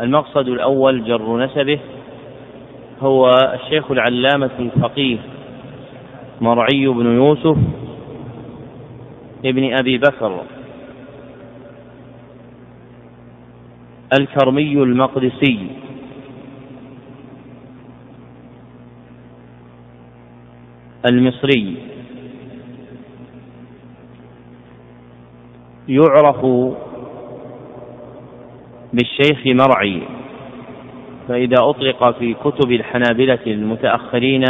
المقصد الأول جر نسبه هو الشيخ العلامة الفقيه مرعي بن يوسف ابن أبي بكر الكرمي المقدسي. المصري. يعرف بالشيخ مرعي فإذا أطلق في كتب الحنابلة المتأخرين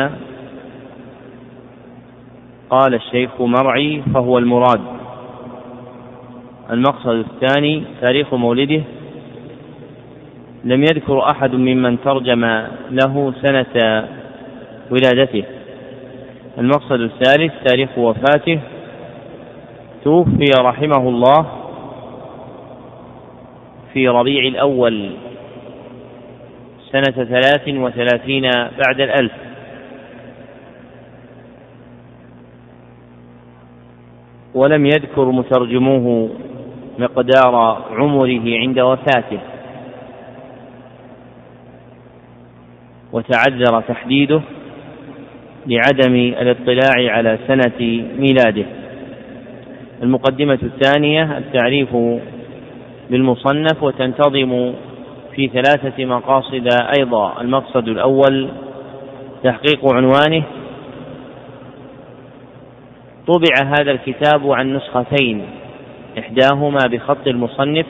قال الشيخ مرعي فهو المراد. المقصد الثاني تاريخ مولده. لم يذكر أحد ممن ترجم له سنة ولادته. المقصد الثالث تاريخ وفاته. توفي رحمه الله في ربيع الأول سنة ثلاث وثلاثين بعد الألف. ولم يذكر مترجموه مقدار عمره عند وفاته. وتعذر تحديده لعدم الاطلاع على سنة ميلاده. المقدمة الثانية التعريف بالمصنف وتنتظم في ثلاثة مقاصد أيضا. المقصد الأول تحقيق عنوانه. طبع هذا الكتاب عن نسختين. إحداهما بخط المصنف.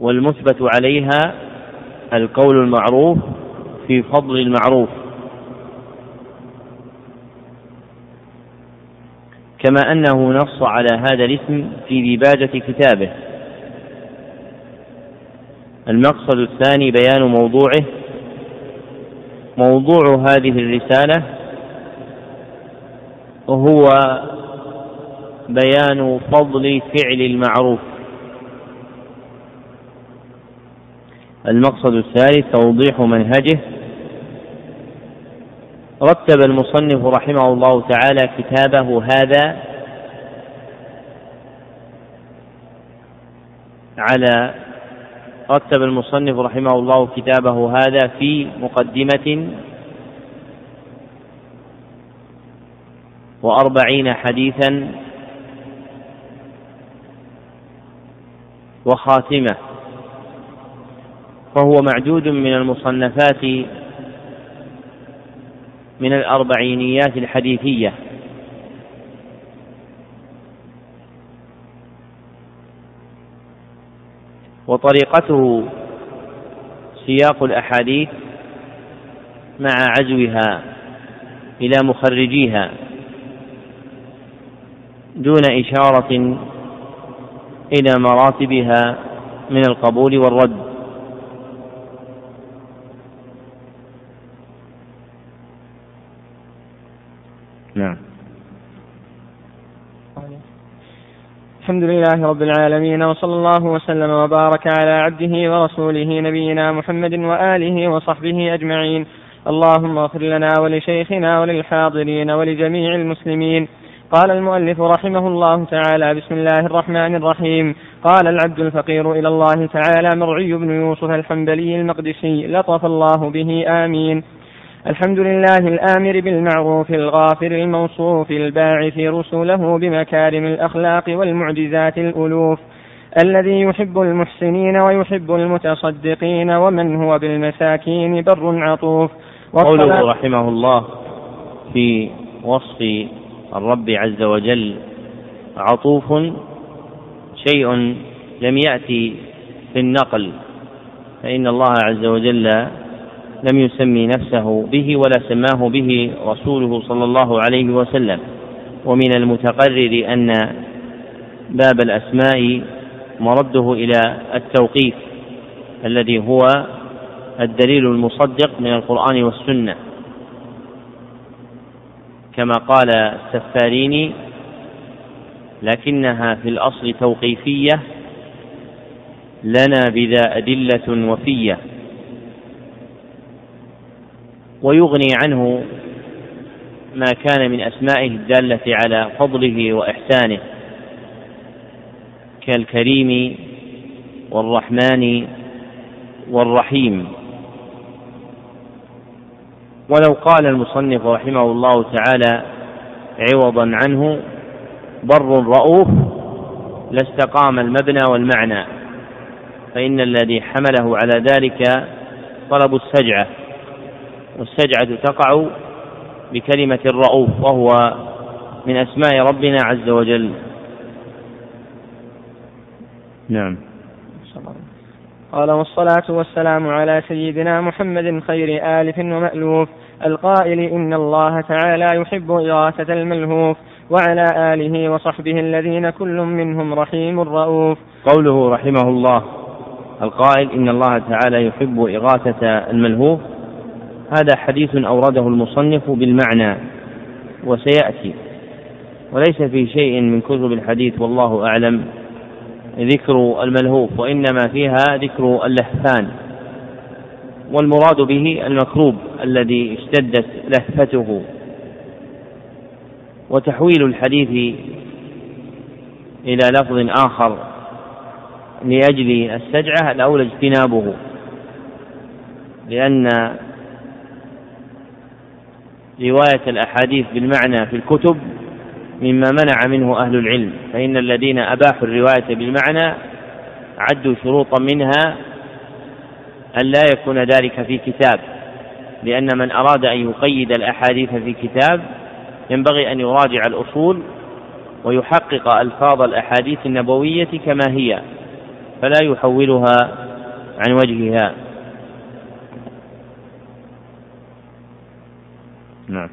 والمثبت عليها القول المعروف في فضل المعروف. كما أنه نص على هذا الاسم في ديباجة كتابه. المقصد الثاني بيان موضوعه. موضوع هذه الرسالة هو بيان فضل فعل المعروف. المقصد الثالث توضيح منهجه. رتب المصنف رحمه الله تعالى كتابه هذا على رتب المصنف رحمه الله كتابه هذا في مقدمة وأربعين حديثا وخاتمة فهو معدود من المصنفات من الأربعينيات الحديثية. وطريقته سياق الأحاديث مع عزوها إلى مخرجيها دون إشارة إلى مراتبها من القبول والرد نعم الحمد لله رب العالمين وصلى الله وسلم وبارك على عبده ورسوله نبينا محمد وآله وصحبه أجمعين. اللهم اغفر لنا ولشيخنا وللحاضرين ولجميع المسلمين. قال المؤلف رحمه الله تعالى بسم الله الرحمن الرحيم. قال العبد الفقير إلى الله تعالى مرعي بن يوسف الحنبلي المقدسي لطف الله به آمين. الحمد لله الآمر بالمعروف الغافر الموصوف الباعث رسله بمكارم الأخلاق والمعجزات الألوف الذي يحب المحسنين ويحب المتصدقين ومن هو بالمساكين بر عطوف قوله رحمه الله في وصف الرب عز وجل عطوف شيء لم يأتي في النقل. فإن الله عز وجل لم يسمي نفسه به ولا سماه به رسوله صلى الله عليه وسلم. ومن المتقرر أن باب الأسماء مرده إلى التوقيف الذي هو الدليل المصدق من القرآن والسنة. كما قال السفاريني لكنها في الأصل توقيفية لنا بذا أدلة وفية. ويغني عنه ما كان من أسمائه الدالة على فضله وإحسانه كالكريم والرحمن والرحيم. ولو قال المصنف رحمه الله تعالى عوضا عنه بر رؤوف لاستقام المبنى والمعنى فإن الذي حمله على ذلك طلب السجعة. والسجعة تقع بكلمة الرؤوف وهو من أسماء ربنا عز وجل. نعم. قال والصلاة والسلام على سيدنا محمد خير آلف ومألوف. القائل إن الله تعالى يحب إغاثة الملهوف وعلى آله وصحبه الذين كل منهم رحيم رؤوف. قوله رحمه الله القائل إن الله تعالى يحب إغاثة الملهوف هذا حديث أورده المصنف بالمعنى وسيأتي. وليس في شيء من كتب الحديث والله أعلم ذكر الملهوف وإنما فيها ذكر اللهفان. والمراد به المكروب الذي اشتدت لهفته. وتحويل الحديث إلى لفظ آخر لأجل السجعة الأولى اجتنابه لأن رواية الأحاديث بالمعنى في الكتب مما منع منه أهل العلم فإن الذين أباحوا الرواية بالمعنى عدوا شروطا منها أن لا يكون ذلك في كتاب لأن من أراد أن يقيد الأحاديث في كتاب ينبغي أن يراجع الأصول ويحقق ألفاظ الأحاديث النبوية كما هي فلا يحولها عن وجهها. نعم.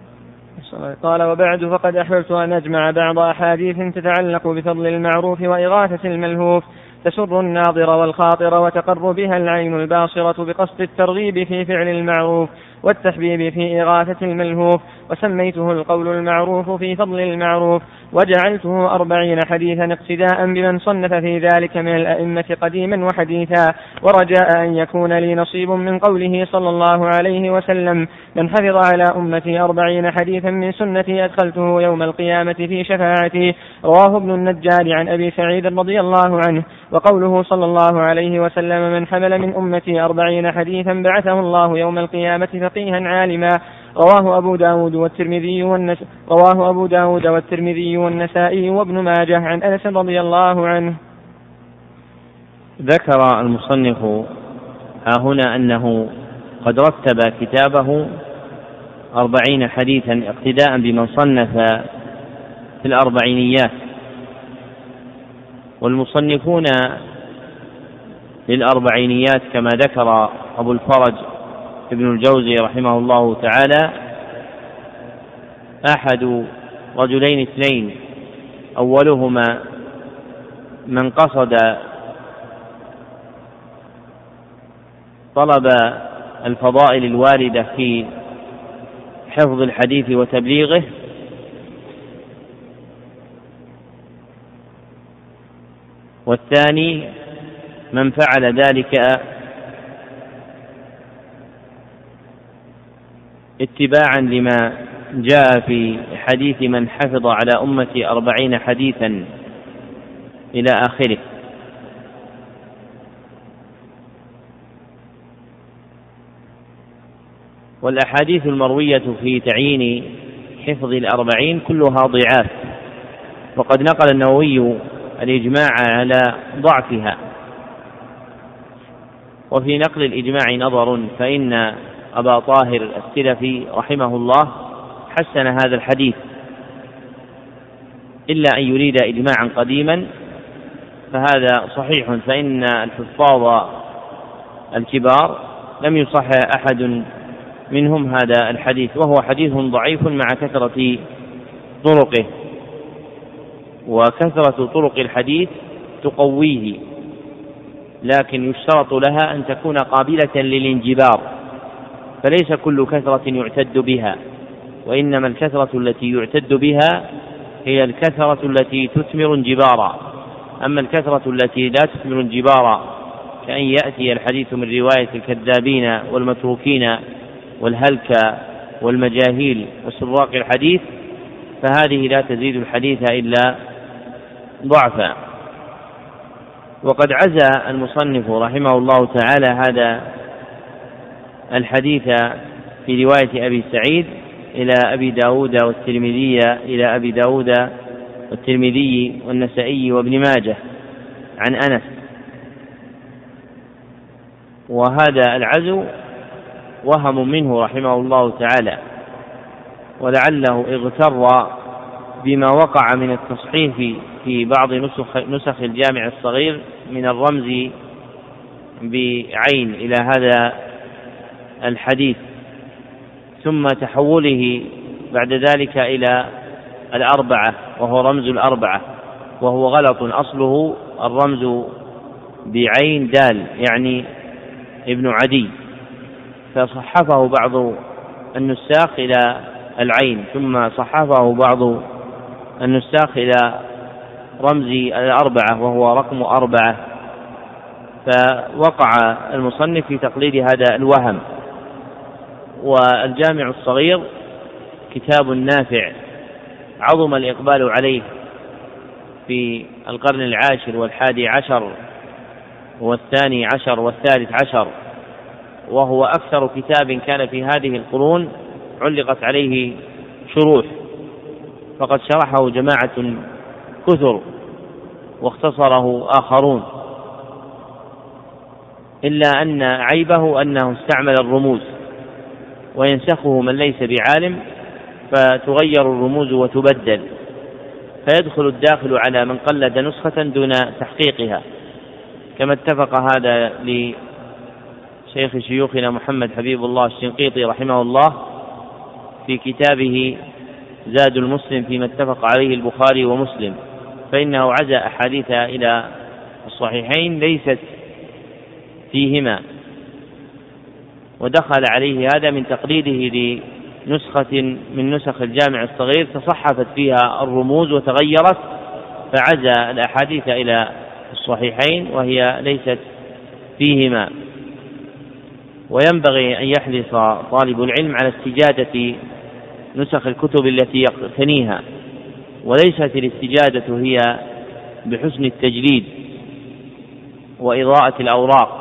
قال وبعد فقد أحببت أن أجمع بعض أحاديث تتعلق بفضل المعروف وإغاثة الملهوف تسر الناظر والخاطر وتقر بها العين الباصرة بقصد الترغيب في فعل المعروف والتحبيب في إغاثة الملهوف وسميته القول المعروف في فضل المعروف وجعلته أربعين حديثا اقتداء بمن صنف في ذلك من الأئمة قديما وحديثا. ورجاء أن يكون لي نصيب من قوله صلى الله عليه وسلم من حفظ على أمتي أربعين حديثا من سنتي أدخلته يوم القيامة في شفاعتي. رواه ابن النجار عن أبي سعيد رضي الله عنه وقوله صلى الله عليه وسلم من حمل من أمتي أربعين حديثا بعثه الله يوم القيامة فقيها عالما. رواه أبو داود والترمذي والنس رواه أبو داود والترمذي والنسائي وابن ماجه عن أنس رضي الله عنه. ذكر المصنف ها هنا أنه قد رتب كتابه أربعين حديثا اقتداء بمن صنف في الأربعينيات. والمصنفون للأربعينيات كما ذكر أبو الفرج ابن الجوزي رحمه الله تعالى أحد رجلين اثنين أولهما من قصد طلب الفضائل الواردة في حفظ الحديث وتبليغه والثاني من فعل ذلك اتباعا لما جاء في حديث من حفظ على أمتي أربعين حديثا إلى آخره. والأحاديث المروية في تعيين حفظ الأربعين كلها ضعاف وقد نقل النووي الإجماع على ضعفها. وفي نقل الإجماع نظر فإن أبا طاهر السلفي رحمه الله حسن هذا الحديث. إلا أن يريد إجماعا قديما فهذا صحيح فإن الحفاظ الكبار لم يصح أحد منهم هذا الحديث وهو حديث ضعيف مع كثرة طرقه. وكثرة طرق الحديث تقويه لكن يشترط لها أن تكون قابلة للانجبار. فليس كل كثرة يعتد بها وإنما الكثرة التي يعتد بها هي الكثرة التي تثمر انجبارا. أما الكثرة التي لا تثمر انجبارا كأن يأتي الحديث من رواية الكذابين والمتروكين والهلك والمجاهيل وسراق الحديث فهذه لا تزيد الحديث إلا ضعفا. وقد عزى المصنف رحمه الله تعالى هذا الحديث في رواية أبي سعيد إلى أبي داود والترمذي إلى أبي داود والترمذي والنسائي وابن ماجه عن أنس. وهذا العزو وهم منه رحمه الله تعالى ولعله اغتر بما وقع من التصحيف في بعض نسخ, نسخ الجامع الصغير من الرمز بعين إلى هذا الحديث ثم تحوله بعد ذلك إلى الأربعة وهو رمز الأربعة وهو غلط. أصله الرمز بعين دال يعني ابن عدي. فصحفه بعض النساخ إلى العين ثم صحفه بعض النساخ إلى رمز الأربعة وهو رقم أربعة. فوقع المصنف في تقليد هذا الوهم. والجامع الصغير كتاب نافع عظم الإقبال عليه في القرن العاشر والحادي عشر والثاني عشر والثالث عشر وهو أكثر كتاب كان في هذه القرون علقت عليه شروح فقد شرحه جماعة كثر واختصره آخرون. إلا أن عيبه أنه استعمل الرموز. وينسخه من ليس بعالم فتغير الرموز وتبدل فيدخل الداخل على من قلد نسخة دون تحقيقها. كما اتفق هذا لشيخ شيوخنا محمد حبيب الله الشنقيطي رحمه الله في كتابه زاد المسلم فيما اتفق عليه البخاري ومسلم فإنه عزى أحاديث إلى الصحيحين ليست فيهما. ودخل عليه هذا من تقليده لنسخة من نسخ الجامع الصغير تصحفت فيها الرموز وتغيرت فعزى الأحاديث إلى الصحيحين وهي ليست فيهما. وينبغي أن يحرص طالب العلم على استجادة نسخ الكتب التي يقتنيها وليست الاستجادة هي بحسن التجليد وإضاءة الأوراق.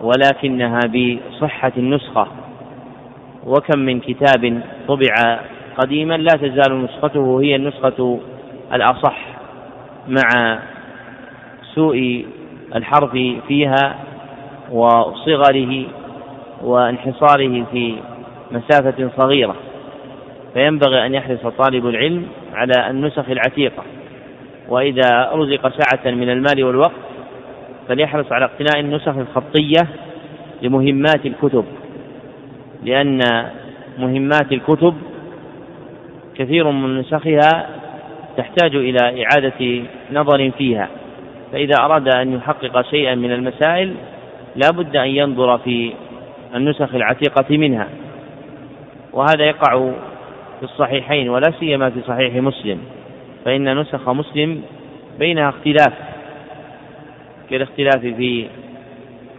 ولكنها بصحة النسخة. وكم من كتاب طبع قديما لا تزال نسخته هي النسخة الأصح مع سوء الحرف فيها وصغره وانحصاره في مسافة صغيرة. فينبغي أن يحرص طالب العلم على النسخ العتيقة. وإذا رزق سعة من المال والوقت فليحرص على اقتناء النسخ الخطية لمهمات الكتب لأن مهمات الكتب كثير من نسخها تحتاج إلى إعادة نظر فيها فإذا أراد أن يحقق شيئا من المسائل لا بد أن ينظر في النسخ العتيقة منها وهذا يقع في الصحيحين ولا سيما في صحيح مسلم فإن نسخ مسلم بينها اختلاف. كالاختلاف في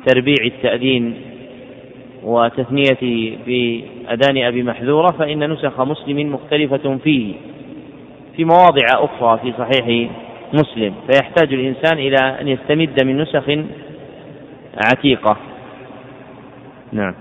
تربيع التأذين وتثنية في أذان أبي محذورة فإن نسخ مسلم مختلفة فيه في مواضع أخرى في صحيح مسلم فيحتاج الإنسان إلى أن يستمد من نسخ عتيقة. نعم.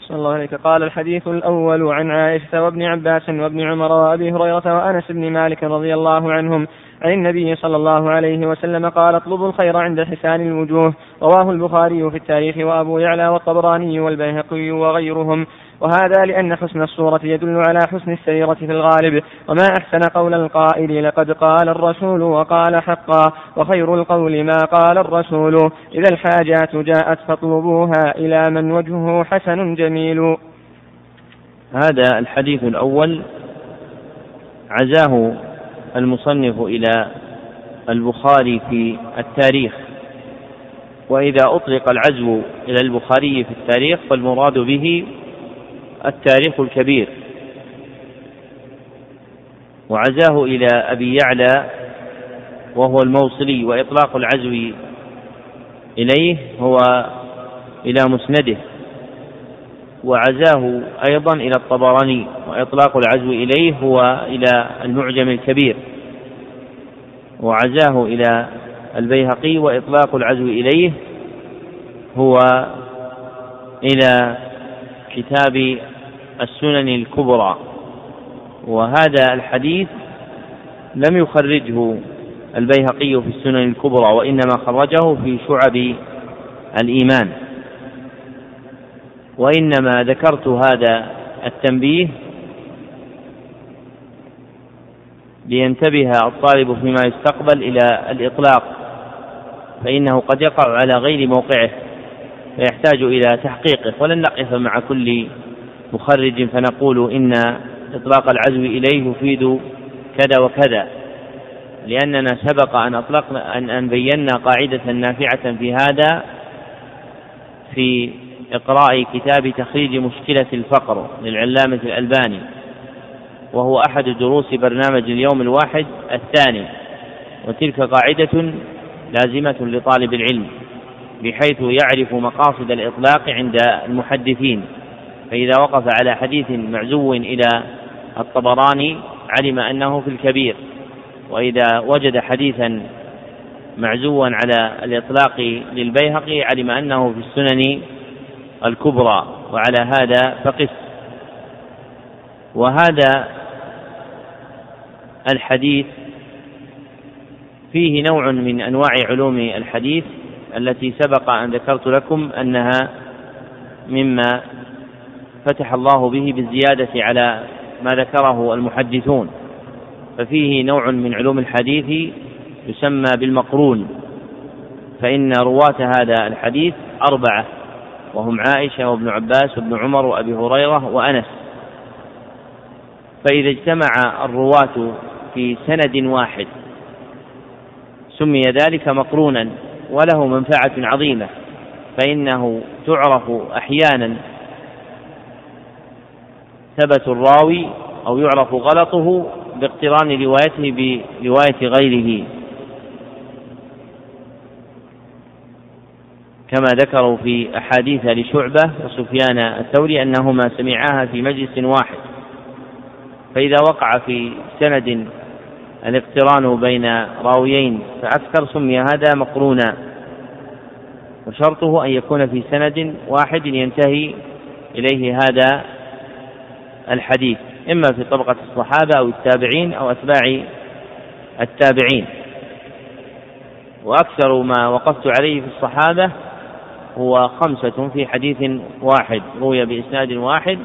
صلى الله عليك قال الحديث الأول عن عائشة وابن عباس وابن عمر وأبي هريرة وأنس بن مالك رضي الله عنهم عن النبي صلى الله عليه وسلم قال اطلبوا الخير عند حسان الوجوه. رواه البخاري في التاريخ وأبو يعلى والطبراني والبيهقي وغيرهم. وهذا لأن حسن الصورة يدل على حسن السيرة في الغالب. وما أحسن قول القائل لقد قال الرسول وقال حقا وخير القول ما قال الرسول إذا الحاجات جاءت فاطلبوها إلى من وجهه حسن جميل. هذا الحديث الأول عزاه المصنف إلى البخاري في التاريخ. وإذا أطلق العزو إلى البخاري في التاريخ فالمراد به التاريخ الكبير. وعزاه إلى أبي يعلى وهو الموصلي وإطلاق العزو إليه هو إلى مسنده. وعزاه أيضا إلى الطبراني وإطلاق العزو إليه هو إلى المعجم الكبير. وعزاه إلى البيهقي وإطلاق العزو إليه هو إلى كتاب السنن الكبرى. وهذا الحديث لم يخرجه البيهقي في السنن الكبرى وإنما خرجه في شعب الإيمان. وإنما ذكرت هذا التنبيه لينتبه الطالب فيما يستقبل إلى الإطلاق فإنه قد يقع على غير موقعه فيحتاج إلى تحقيقه. ولن نقف مع كل مخرج فنقول إن إطلاق العزو إليه يفيد كذا وكذا لأننا سبق أن أطلقنا أن أن بينا قاعدة نافعة في هذا في إقراء كتاب تخريج مشكلة الفقر للعلامة الألباني وهو أحد دروس برنامج اليوم الواحد الثاني وتلك قاعدة لازمة لطالب العلم بحيث يعرف مقاصد الإطلاق عند المحدثين فإذا وقف على حديث معزو إلى الطبراني علم أنه في الكبير وإذا وجد حديثا معزوا على الإطلاق للبيهقي علم أنه في السنن الكبرى وعلى هذا فقس وهذا الحديث فيه نوع من أنواع علوم الحديث التي سبق أن ذكرت لكم أنها مما فتح الله به بالزيادة على ما ذكره المحدثون. ففيه نوع من علوم الحديث يسمى بالمقرون. فإن رواة هذا الحديث أربعة. وهم عائشة وابن عباس وابن عمر وأبي هريرة وأنس. فإذا اجتمع الرواة في سند واحد سمي ذلك مقرونا وله منفعة عظيمة فإنه تعرف أحيانا ثبت الراوي أو يعرف غلطه باقتران روايته برواية غيره. كما ذكروا في أحاديث لشعبة وسفيان الثوري أنهما سمعاها في مجلس واحد. فإذا وقع في سند الاقتران بين راويين فأكثر سمي هذا مقرونا. وشرطه أن يكون في سند واحد ينتهي إليه هذا الحديث إما في طبقة الصحابة أو التابعين أو أتباع التابعين. وأكثر ما وقفت عليه في الصحابة هو خمسة في حديث واحد روي بإسناد واحد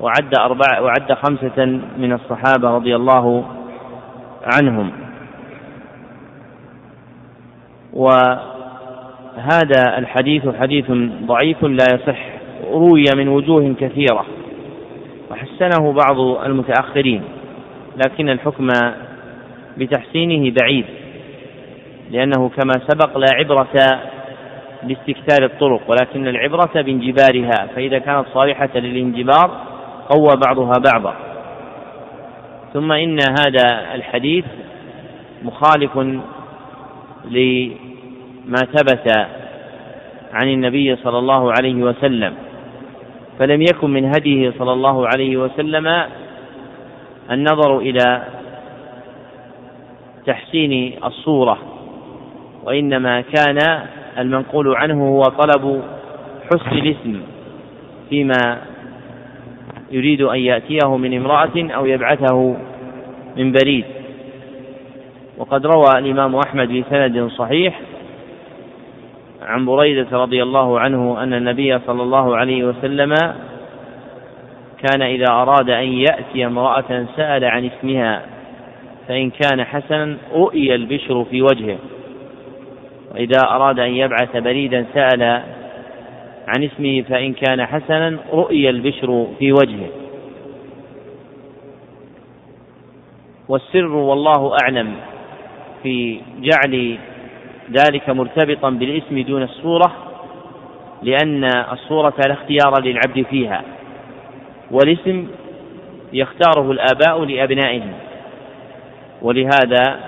وعد أربعة وعد خمسة من الصحابة رضي الله عنهم. وهذا الحديث حديث ضعيف لا يصح روي من وجوه كثيرة وحسنه بعض المتأخرين لكن الحكم بتحسينه بعيد لأنه كما سبق لا عبرة باستكثار الطرق ولكن العبرة بانجبارها فإذا كانت صالحة للانجبار قوى بعضها بعضا. ثم إن هذا الحديث مخالف لما ثبت عن النبي صلى الله عليه وسلم. فلم يكن من هديه صلى الله عليه وسلم النظر إلى تحسين الصورة وإنما كان المنقول عنه هو طلب حسن الاسم فيما يريد أن يأتيه من امرأة أو يبعثه من بريد. وقد روى الإمام أحمد بسند صحيح عن بريدة رضي الله عنه أن النبي صلى الله عليه وسلم كان إذا أراد أن يأتي امرأة سأل عن اسمها فإن كان حسنا رؤي البشر في وجهه. وإذا أراد أن يبعث بريدا سأل عن اسمه فإن كان حسنا رؤي البشر في وجهه. والسر والله أعلم في جعل ذلك مرتبطا بالاسم دون الصورة لأن الصورة لا اختيار للعبد فيها والاسم يختاره الآباء لأبنائهم ولهذا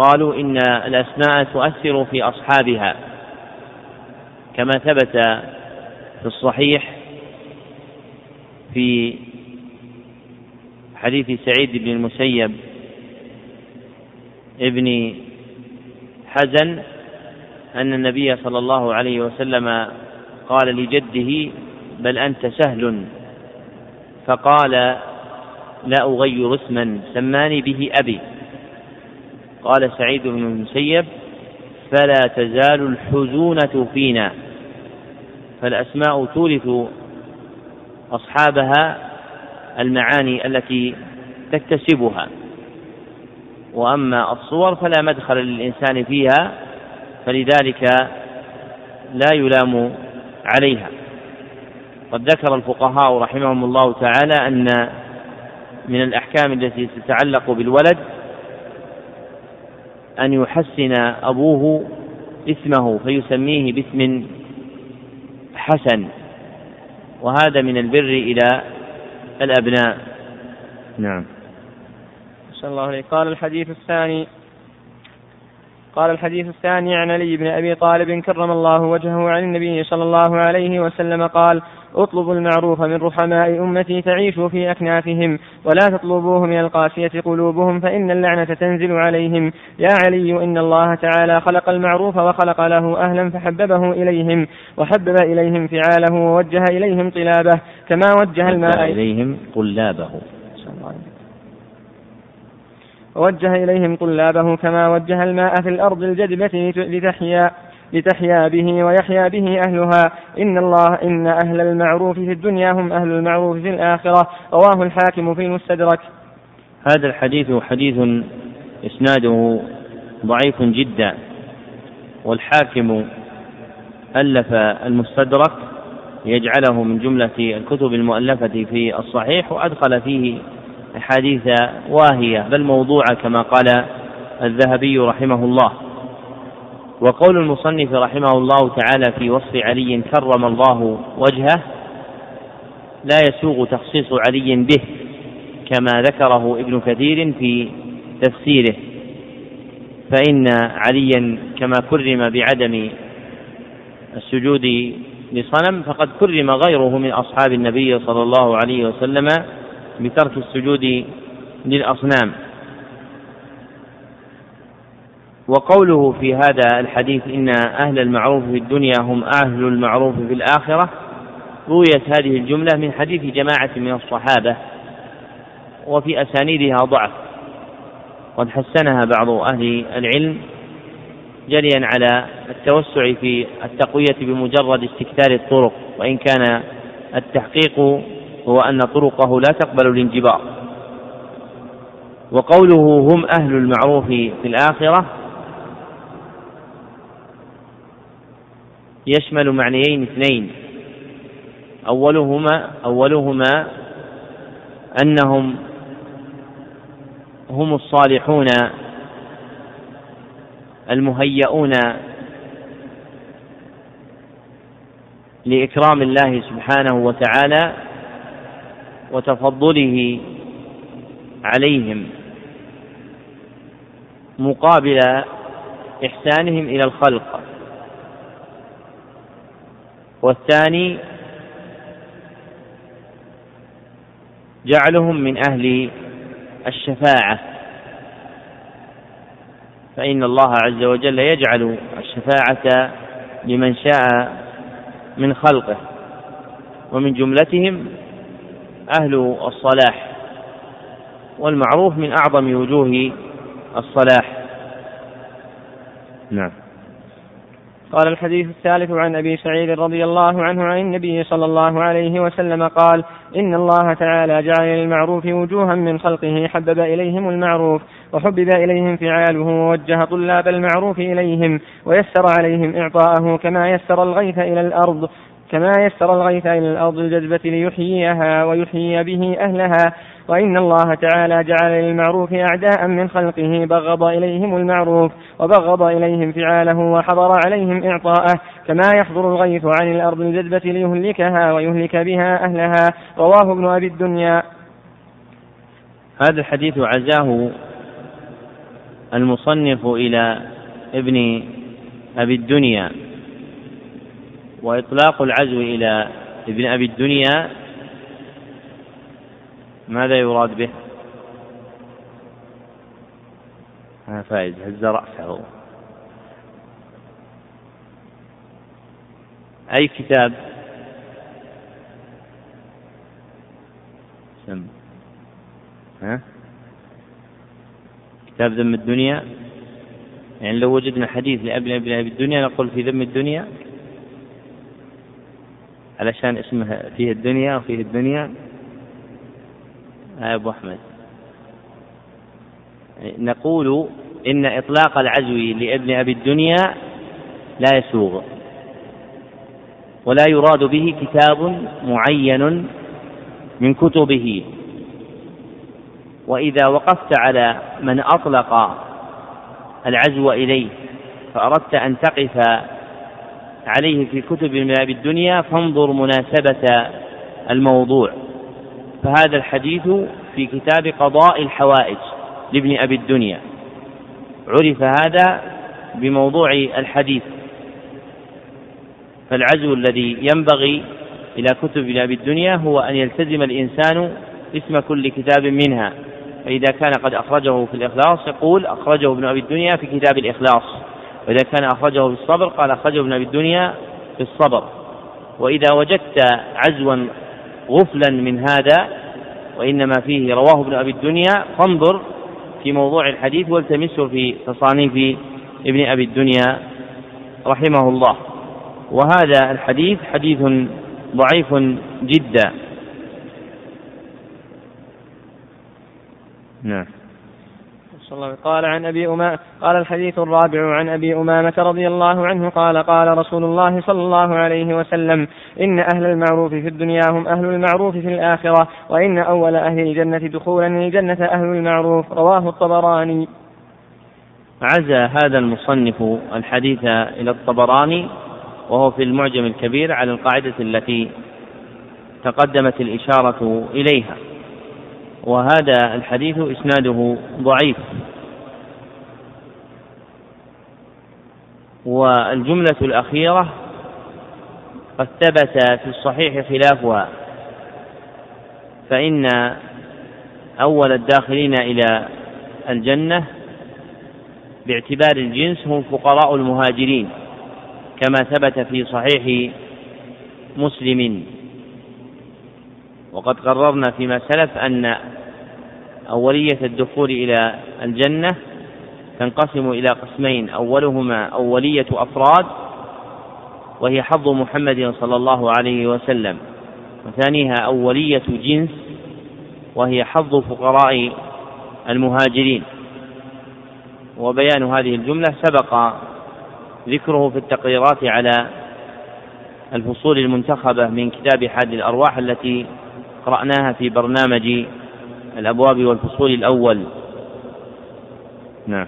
قالوا إن الأسماء تؤثر في أصحابها. كما ثبت في الصحيح في حديث سعيد بن المسيب ابن حزن أن النبي صلى الله عليه وسلم قال لجده بل أنت سهل. فقال لا أغير اسما سماني به أبي. قال سعيد بن المسيب فلا تزال الحزونة فينا. فالأسماء تورث أصحابها المعاني التي تكتسبها. وأما الصور فلا مدخل للإنسان فيها فلذلك لا يلام عليها. قد ذكر الفقهاء رحمهم الله تعالى أن من الأحكام التي تتعلق بالولد أن يحسن أبوه اسمه فيسميه باسم حسن. وهذا من البر إلى الأبناء. نعم. صلى الله عليه قال الحديث الثاني قال الحديث الثاني عن علي بن أبي طالب كرم الله وجهه عن النبي صلى الله عليه وسلم قال اطلبوا المعروف من رحماء أمتي تعيشوا في أكنافهم ولا تطلبوه من القاسية قلوبهم فإن اللعنة تنزل عليهم. يا علي إن الله تعالى خلق المعروف وخلق له أهلا فحببه إليهم وحبب إليهم فعاله ووجه إليهم طلابه كما وجه الماء إليهم طلابه. ووجه إليهم طلابه كما وجه الماء في الأرض الجدبة لتحيا. لتحيا به ويحيا به أهلها. إن الله إن أهل المعروف في الدنيا هم أهل المعروف في الآخرة. رواه الحاكم في المستدرك. هذا الحديث حديث إسناده ضعيف جدا. والحاكم ألف المستدرك يجعله من جملة الكتب المؤلفة في الصحيح وأدخل فيه أحاديث واهية. بل موضوعة كما قال الذهبي رحمه الله. وقول المصنف رحمه الله تعالى في وصف علي كرم الله وجهه لا يسوغ تخصيص علي به كما ذكره ابن كثير في تفسيره. فإن عليا كما كرم بعدم السجود لصنم فقد كرم غيره من أصحاب النبي صلى الله عليه وسلم بترك السجود للأصنام. وقوله في هذا الحديث إن أهل المعروف في الدنيا هم أهل المعروف في الآخرة رويت هذه الجملة من حديث جماعة من الصحابة وفي أسانيدها ضعف قد حسنها بعض أهل العلم جريا على التوسع في التقوية بمجرد استكثار الطرق وإن كان التحقيق هو أن طرقه لا تقبل الانجبار. وقوله هم أهل المعروف في الآخرة يشمل معنيين اثنين. أولهما أولهما أنهم هم الصالحون المهيئون لإكرام الله سبحانه وتعالى وتفضله عليهم مقابل إحسانهم إلى الخلق. والثاني جعلهم من أهل الشفاعة. فإن الله عز وجل يجعل الشفاعة لمن شاء من خلقه ومن جملتهم أهل الصلاح والمعروف من أعظم وجوه الصلاح. نعم. قال الحديث الثالث عن أبي سعيد رضي الله عنه عن النبي صلى الله عليه وسلم قال إن الله تعالى جعل للمعروف وجوها من خلقه حبب إليهم المعروف وحبب إليهم فعاله ووجه طلاب المعروف إليهم ويسر عليهم إعطاءه كما يسر الغيث إلى الأرض كما يسر الغيث إلى الأرض الجذبة ليحييها ويحيي به أهلها وإن الله تعالى جعل للمعروف أعداء من خلقه بغض إليهم المعروف وبغض إليهم فعاله وحضر عليهم إعطاءه كما يحضر الغيث عن الأرض الجذبة ليهلكها ويهلك بها أهلها رواه ابن أبي الدنيا. هذا الحديث عزاه المصنف إلى ابن أبي الدنيا. وإطلاق العزو إلى ابن أبي الدنيا ماذا يراد به؟ ها فائز هز رأسه أي كتاب؟ سم. ها؟ كتاب ذم الدنيا؟ يعني لو وجدنا حديث لأبن أبي الدنيا نقول في ذم الدنيا؟ علشان اسمه فيه الدنيا وفيه الدنيا. يا أبو أحمد. نقول إن إطلاق العزو لابن أبي الدنيا لا يسوغ ولا يراد به كتاب معين من كتبه. وإذا وقفت على من أطلق العزو إليه فأردت أن تقف عليه في كتب من أبي الدنيا فانظر مناسبة الموضوع. فهذا الحديث في كتاب قضاء الحوائج لابن أبي الدنيا. عرف هذا بموضوع الحديث. فالعزو الذي ينبغي إلى كتب ابن أبي الدنيا هو أن يلتزم الإنسان اسم كل كتاب منها. فإذا كان قد أخرجه في الإخلاص يقول أخرجه ابن أبي الدنيا في كتاب الإخلاص. وإذا كان أخرجه في الصبر قال أخرجه ابن أبي الدنيا في الصبر. وإذا وجدت عزوا غفلا من هذا وإنما فيه رواه ابن أبي الدنيا فانظر في موضوع الحديث والتمسه في تصانيف ابن أبي الدنيا رحمه الله. وهذا الحديث حديث ضعيف جدا. نعم. قال عن أبي أمامة قال الحديث الرابع عن أبي أمامة رضي الله عنه قال قال رسول الله صلى الله عليه وسلم إن أهل المعروف في الدنيا هم أهل المعروف في الآخرة وإن أول أهل الجنة دخولا الجنة أهل المعروف رواه الطبراني. عزى هذا المصنف الحديث إلى الطبراني وهو في المعجم الكبير على القاعدة التي تقدمت الإشارة إليها. وهذا الحديث إسناده ضعيف. والجملة الأخيرة قد ثبت في الصحيح خلافها فإن أول الداخلين إلى الجنة باعتبار الجنس هم فقراء المهاجرين كما ثبت في صحيح مسلم. وقد قررنا فيما سلف أن أولية الدخول إلى الجنة تنقسم إلى قسمين أولهما أولية أفراد وهي حظ محمد صلى الله عليه وسلم وثانيها أولية جنس وهي حظ فقراء المهاجرين. وبيان هذه الجملة سبق ذكره في التقريرات على الفصول المنتخبة من كتاب حاد الأرواح التي قرأناها في برنامج الأبواب والفصول الأول. نعم.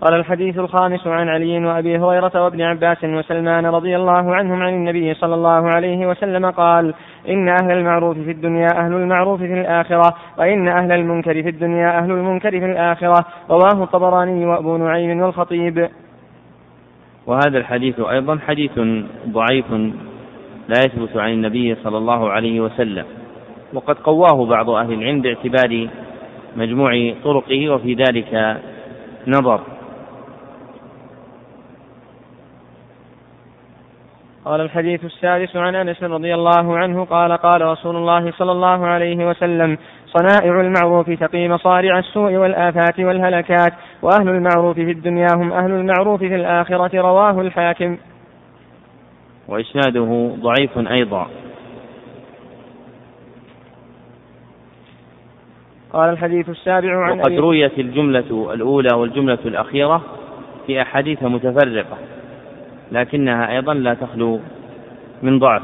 قال الحديث الخامس عن علي وأبي هريرة وابن عباس وسلمان رضي الله عنهم عن النبي صلى الله عليه وسلم قال إن أهل المعروف في الدنيا أهل المعروف في الآخرة وإن أهل المنكر في الدنيا أهل المنكر في الآخرة. رواه الطبراني وأبو نعيم والخطيب. وهذا الحديث أيضا حديث ضعيف لا يثبت عن النبي صلى الله عليه وسلم. وقد قواه بعض أهل العلم باعتبار مجموع طرقه وفي ذلك نظر. قال الحديث السادس عن أنس رضي الله عنه قال قال رسول الله صلى الله عليه وسلم صنائع المعروف تقي مصارع السوء والآفات والهلكات وأهل المعروف في الدنيا هم أهل المعروف في الآخرة رواه الحاكم. وإسناده ضعيف أيضا. قال الحديث السابع عن وقد رويت الجملة الأولى والجملة الأخيرة في أحاديث متفرقة لكنها أيضا لا تخلو من ضعف.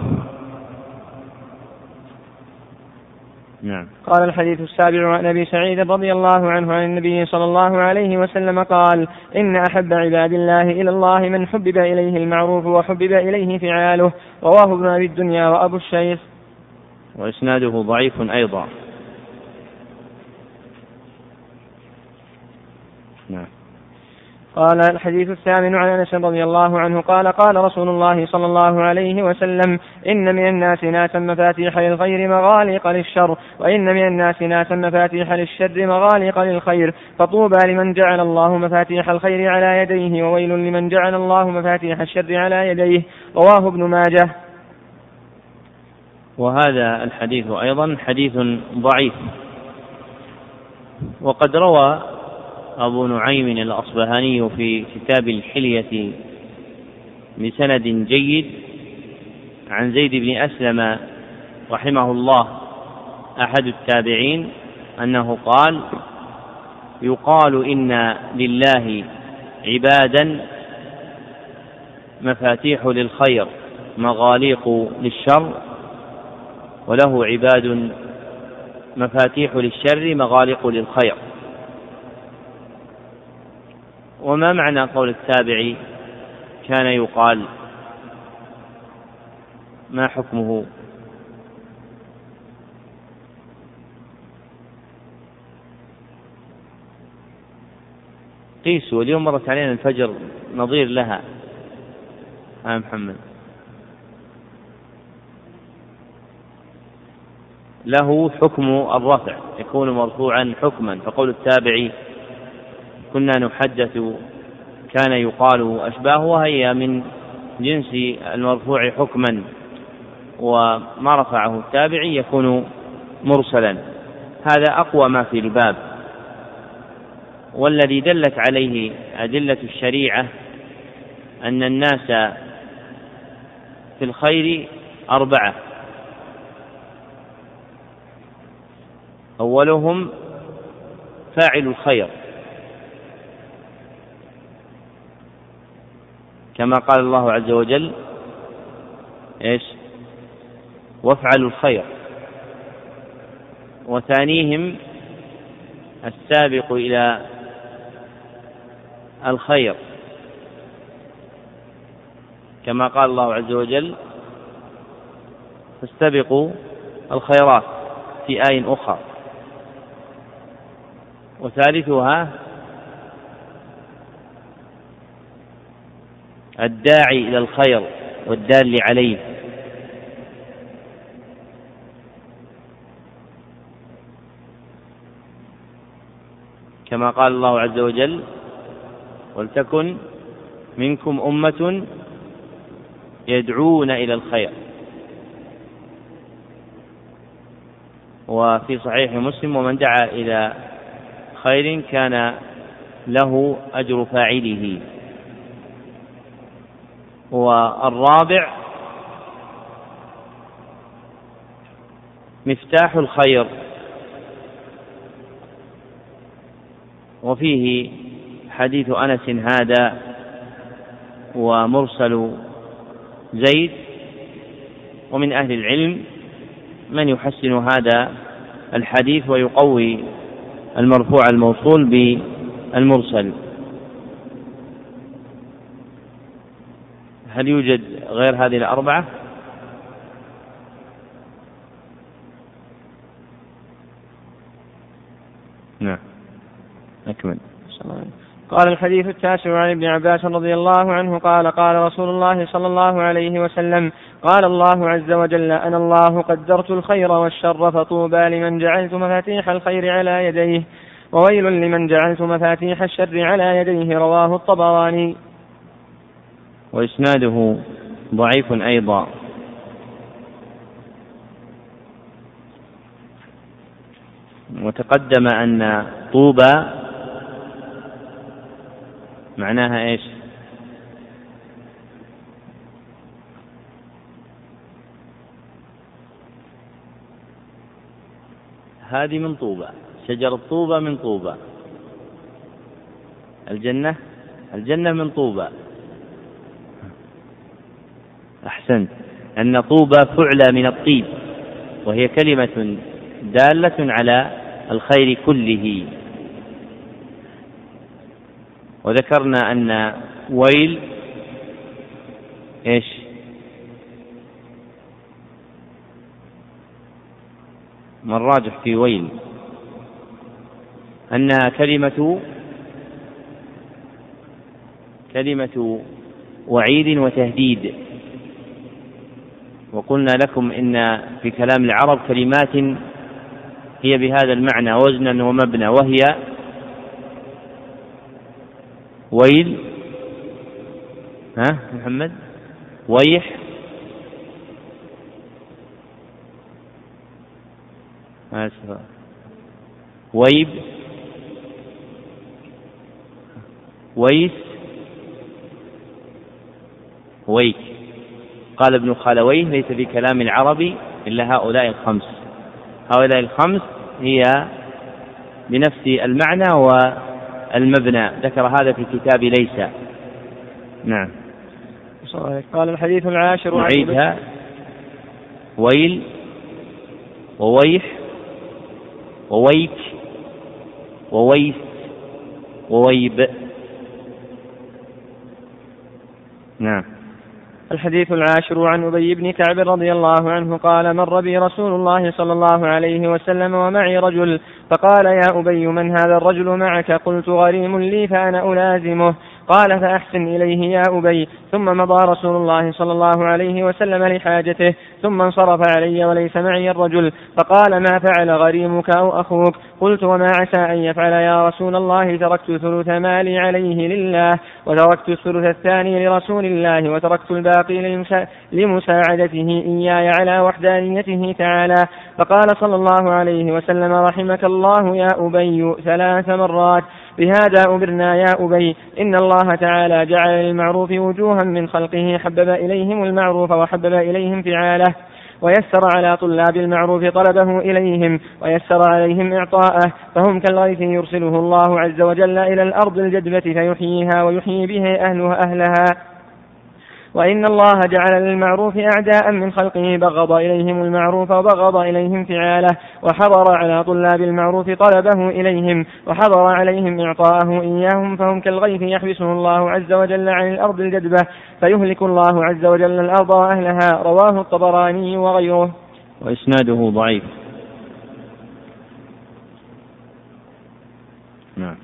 نعم. قال الحديث السابع عن أبي سعيد رضي الله عنه عن النبي صلى الله عليه وسلم قال إن أحب عباد الله إلى الله من حبب إليه المعروف وحبب إليه فعاله. رواه ابن أبي الدنيا وأبو الشيخ. وإسناده ضعيف أيضا نعم قال الحديث الثامن عن أنس رضي الله عنه قال قال رسول الله صلى الله عليه وسلم إن من الناس ناسا مفاتيح للخير مغاليق للشر وإن من الناس ناسا مفاتيح للشر مغاليق للخير. فطوبى لمن جعل الله مفاتيح الخير على يديه وويل لمن جعل الله مفاتيح الشر على يديه. رواه ابن ماجه. وهذا الحديث أيضا حديث ضعيف. وقد روى أبو نعيم الأصبهاني في كتاب الحلية بسند جيد عن زيد بن أسلم رحمه الله أحد التابعين أنه قال يقال إن لله عبادا مفاتيح للخير مغاليق للشر وله عباد مفاتيح للشر مغالق للخير. وما معنى قول التابعي كان يقال ما حكمه؟ قيسوا اليوم مرت علينا الفجر نظير لها. يا محمد. له حكم الرفع يكون مرفوعا حكما فقول التابعي كنا نحدث كان يقال أشباه وهي من جنس المرفوع حكما وما رفعه التابعي يكون مرسلا. هذا أقوى ما في الباب. والذي دلت عليه أدلة الشريعة أن الناس في الخير أربعة. أولهم فاعل الخير. كما قال الله عز وجل إيش؟ وافعلوا الخير. وثانيهم السابق إلى الخير. كما قال الله عز وجل فاستبقوا الخيرات في آي أخرى وثالثها الداعي إلى الخير والدال عليه. كما قال الله عز وجل ولتكن منكم أمة يدعون إلى الخير. وفي صحيح مسلم ومن دعا إلى خير كان له أجر فاعله. والرابع مفتاح الخير وفيه حديث أنس هذا ومرسل زيد ومن أهل العلم من يحسن هذا الحديث ويقوي المرفوع الموصول بالمرسل هل يوجد غير هذه الأربعة؟ نعم. أكمل. قال الحديث التاسع عن ابن عباس رضي الله عنه قال قال رسول الله صلى الله عليه وسلم قال الله عز وجل أنا الله قدرت الخير والشر فطوبى لمن جعلت مفاتيح الخير على يديه وويل لمن جعلت مفاتيح الشر على يديه رواه الطبراني. وإسناده ضعيف أيضا. وتقدم أن طوبى معناها إيش؟ هذه من طوبى شجر الطوبى من طوبى الجنة الجنة من طوبى أحسنت. أن طوبى فعلى من الطيب وهي كلمة دالة على الخير كله. وذكرنا أن ويل إيش؟ ما الراجح في ويل؟ أنها كلمة كلمة وعيد وتهديد. وقلنا لكم إن في كلام العرب كلمات هي بهذا المعنى وزنا ومبنى وهي ويل ها محمد؟ ويح ويب ويس ويك. قال ابن خالويه ليس في كلام العربي إلا هؤلاء الخمس. هؤلاء الخمس هي بنفس المعنى والمبنى. ذكر هذا في كتاب ليس. نعم. قال الحديث العاشر نعيدها. ويل وويح وويك وويس وويب. نعم. الحديث العاشر عن أبي بن كعب رضي الله عنه قال مر بي رسول الله صلى الله عليه وسلم ومعي رجل فقال يا أبي من هذا الرجل معك؟ قلت غريم لي فأنا ألازمه. قال فأحسن إليه يا أبي. ثم مضى رسول الله صلى الله عليه وسلم لحاجته. ثم انصرف علي وليس معي الرجل. فقال ما فعل غريمك أو أخوك؟ قلت وما عسى أن يفعل يا رسول الله. تركت ثلث مالي عليه لله وتركت الثلث الثاني لرسول الله وتركت الباقي لمساعدته إياي على وحدانيته تعالى. فقال صلى الله عليه وسلم رحمك الله يا أبي ثلاث مرات. بهذا أمرنا يا أبي. إن الله تعالى جعل للمعروف وجوها من خلقه حبب إليهم المعروف وحبب إليهم فعاله ويسر على طلاب المعروف طلبه إليهم ويسر عليهم إعطاءه فهم كالغيث يرسله الله عز وجل إلى الأرض الجدبة فيحييها ويحيي به أهلها أهلها وإن الله جعل للمعروف أعداء من خلقه بغض إليهم المعروف وبغض إليهم فعاله وحضر على طلاب المعروف طلبه إليهم وحضر عليهم إعطاءه إياهم فهم كالغيث يحبسه الله عز وجل عن الأرض الجدبة فيهلك الله عز وجل الأرض وأهلها رواه الطبراني وغيره. وإسناده ضعيف نعم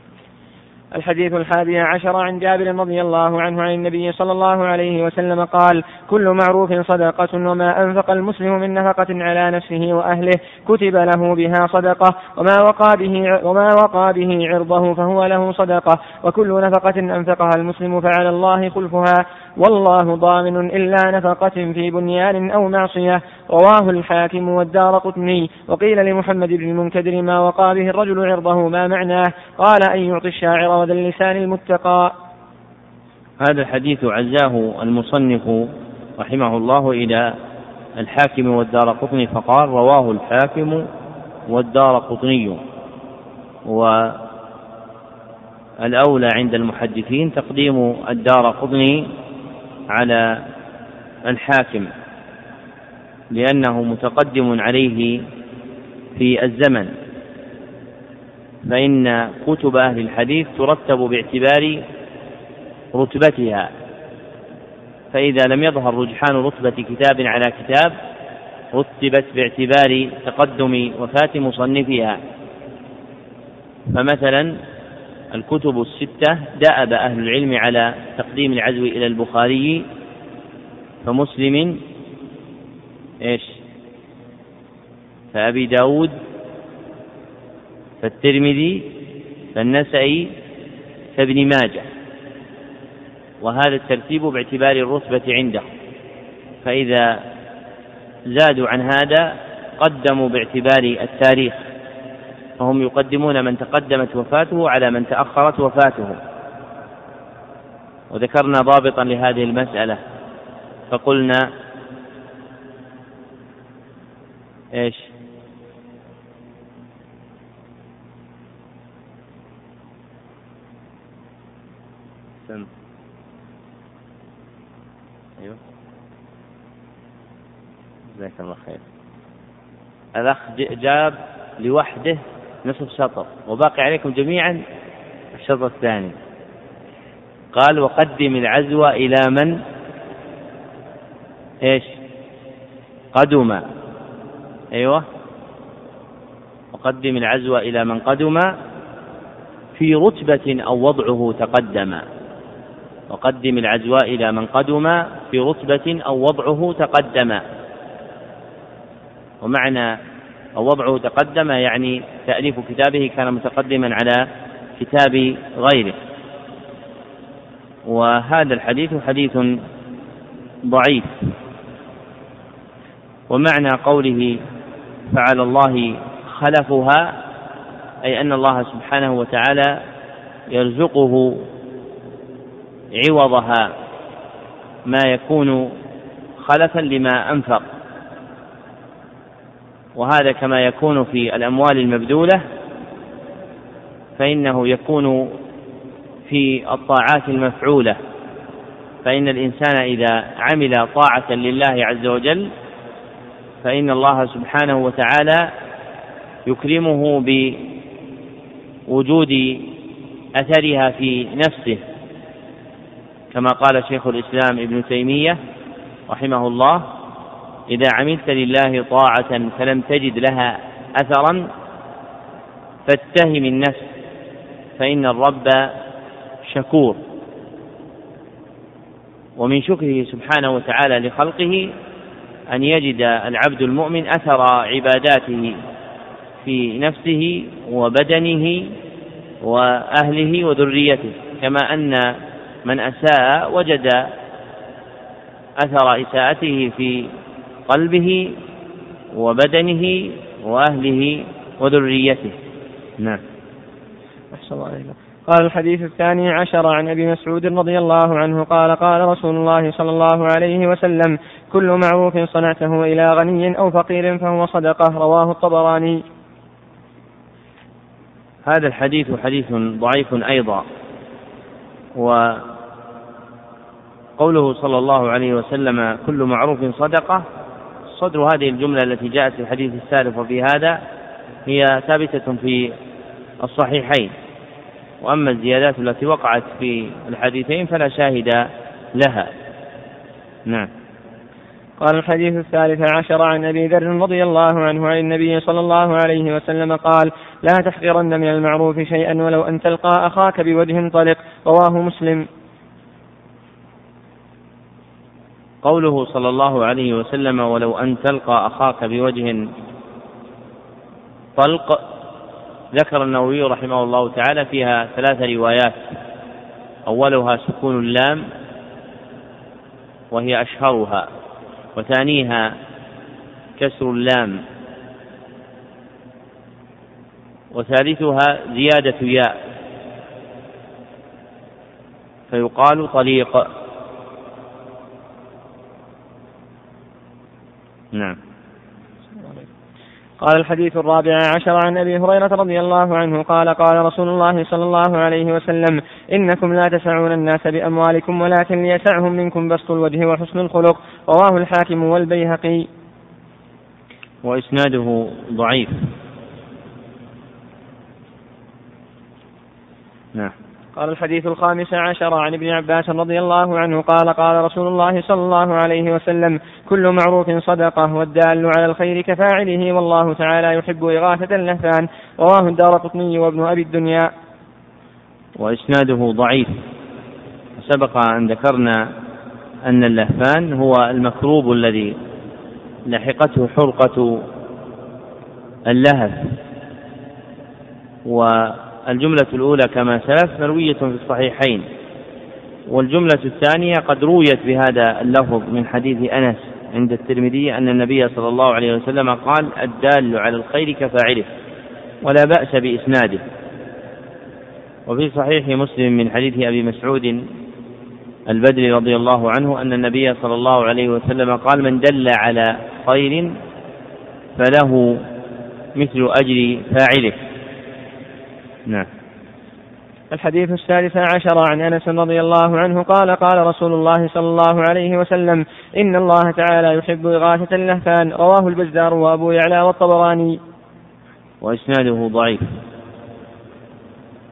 الحديث الحادي عشر عن جابر رضي الله عنه عن النبي صلى الله عليه وسلم قال كل معروف صدقة وما أنفق المسلم من نفقة على نفسه وأهله كتب له بها صدقة وما وقى به وما وقى به عرضه فهو له صدقة وكل نفقة أنفقها المسلم فعلى الله خلفها والله ضامن إلا نفقة في بنيان أو معصية. رواه الحاكم والدار قطني. وقيل لمحمد بن المنكدر ما وقى به الرجل عرضه ما معناه. قال أن يعطي الشاعر وذا اللسان المتقى. هذا الحديث عزاه المصنف رحمه الله إلى الحاكم والدار قطني. فقال رواه الحاكم والدار قطني. والأولى عند المحدثين تقديم الدار قطني. على الحاكم لأنه متقدم عليه في الزمن. فإن كتب أهل الحديث ترتب باعتبار رتبتها. فإذا لم يظهر رجحان رتبة كتاب على كتاب رتبت باعتبار تقدم وفاة مصنفها. فمثلا الكتب الستة دأب أهل العلم على تقديم العزو إلى البخاري فمسلم إيش؟ فأبي داود فالترمذي فالنسائي فابن ماجه. وهذا الترتيب باعتبار الرتبة عنده. فإذا زادوا عن هذا قدموا باعتبار التاريخ. فهم يقدمون من تقدمت وفاته على من تأخرت وفاته. وذكرنا ضابطا لهذه المسألة. فقلنا إيش؟ سم أيوه. جزاك الله خير. الأخ جاب لوحده نصف شطر وباقي عليكم جميعا الشطر الثاني. قال وقدم العزو إلى من؟ إيش؟ قدم. أيوه. وقدم العزو إلى من قدم؟ في رتبة أو وضعه تقدم. وقدم العزواء إلى من قدم؟ في رتبة أو وضعه تقدم. ومعنى أو وضعه تقدم يعني تأليف كتابه كان متقدما على كتاب غيره. وهذا الحديث حديث ضعيف. ومعنى قوله فعلى الله خلفها أي أن الله سبحانه وتعالى يرزقه عوضها ما يكون خلفا لما أنفق. وهذا كما يكون في الأموال المبذولة فإنه يكون في الطاعات المفعولة. فإن الإنسان إذا عمل طاعة لله عز وجل فإن الله سبحانه وتعالى يكرمه بوجود أثرها في نفسه. كما قال شيخ الإسلام ابن تيمية رحمه الله إذا عملت لله طاعة فلم تجد لها أثرا فاتهم النفس فإن الرب شكور. ومن شكره سبحانه وتعالى لخلقه أن يجد العبد المؤمن أثر عباداته في نفسه وبدنه وأهله وذريته كما أن من أساء وجد أثر إساءته في قلبه وبدنه وأهله وذريته. نعم. أحسن الله قال الحديث الثاني عشر عن أبي مسعود رضي الله عنه قال قال رسول الله صلى الله عليه وسلم كل معروف صنعته إلى غني أو فقير فهو صدقة. رواه الطبراني. هذا الحديث حديث ضعيف أيضا. وقوله صلى الله عليه وسلم كل معروف صدقة صدر هذه الجملة التي جاءت في الحديث السالف وفي هذا هي ثابتة في الصحيحين. وأما الزيادات التي وقعت في الحديثين فلا شاهد لها. نعم. قال الحديث الثالث عشر عن أبي ذر رضي الله عنه عن النبي صلى الله عليه وسلم قال لا تحقرن من المعروف شيئا ولو أن تلقى أخاك بوجه طلق. رواه مسلم. قوله صلى الله عليه وسلم ولو أن تلقى أخاك بوجه طلق ذكر النووي رحمه الله تعالى فيها ثلاث روايات. أولها سكون اللام وهي أشهرها. وثانيها كسر اللام. وثالثها زيادة ياء. فيقال طليق. نعم. قال الحديث الرابع عشر عن أبي هريرة رضي الله عنه قال قال رسول الله صلى الله عليه وسلم إنكم لا تسعون الناس بأموالكم ولكن ليسعهم منكم بسط الوجه وحسن الخلق. رواه الحاكم والبيهقي. وإسناده ضعيف. نعم. قال الحديث الخامس عشر عن ابن عباس رضي الله عنه قال قال رسول الله صلى الله عليه وسلم كل معروف صدقة والدال على الخير كفاعله والله تعالى يحب إغاثة اللهفان رواه الدار قطني وابن أبي الدنيا. وإسناده ضعيف. سبق أن ذكرنا أن اللهفان هو المكروب الذي لحقته حرقة اللهف و الجملة الأولى كما سلف مروية في الصحيحين والجملة الثانية قد رويت بهذا اللفظ من حديث أنس عند الترمذي أن النبي صلى الله عليه وسلم قال الدال على الخير كفاعله ولا بأس بإسناده. وفي صحيح مسلم من حديث أبي مسعود البدري رضي الله عنه أن النبي صلى الله عليه وسلم قال من دل على خير فله مثل أجر فاعله. نعم. الحديث السادس عشر عن أنس رضي الله عنه قال قال رسول الله صلى الله عليه وسلم إن الله تعالى يحب إغاثة اللهفان. رواه البزار وأبو يعلى والطبراني. وإسناده ضعيف.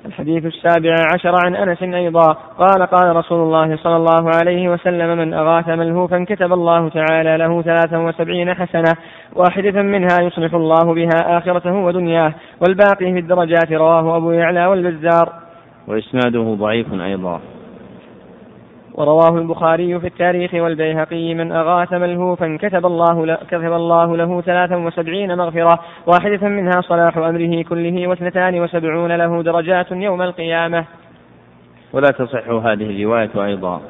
الحديث السابع عشر عن أنس أيضا قال قال رسول الله صلى الله عليه وسلم من أغاث ملهوفا كتب الله تعالى له ثلاثا وسبعين حسنة واحدة منها يصلح الله بها آخرته ودنياه والباقي في الدرجات رواه أبو يعلى والبزار. وإسناده ضعيف أيضا. ورواه البخاري في التاريخ والبيهقي من أغاث ملهوفا كتب الله له كتب الله له ثلاثا وسبعين مغفرة واحدة منها صلاح أمره كله واثنتان وسبعون له درجات يوم القيامة. ولا تصح هذه الرواية أيضا.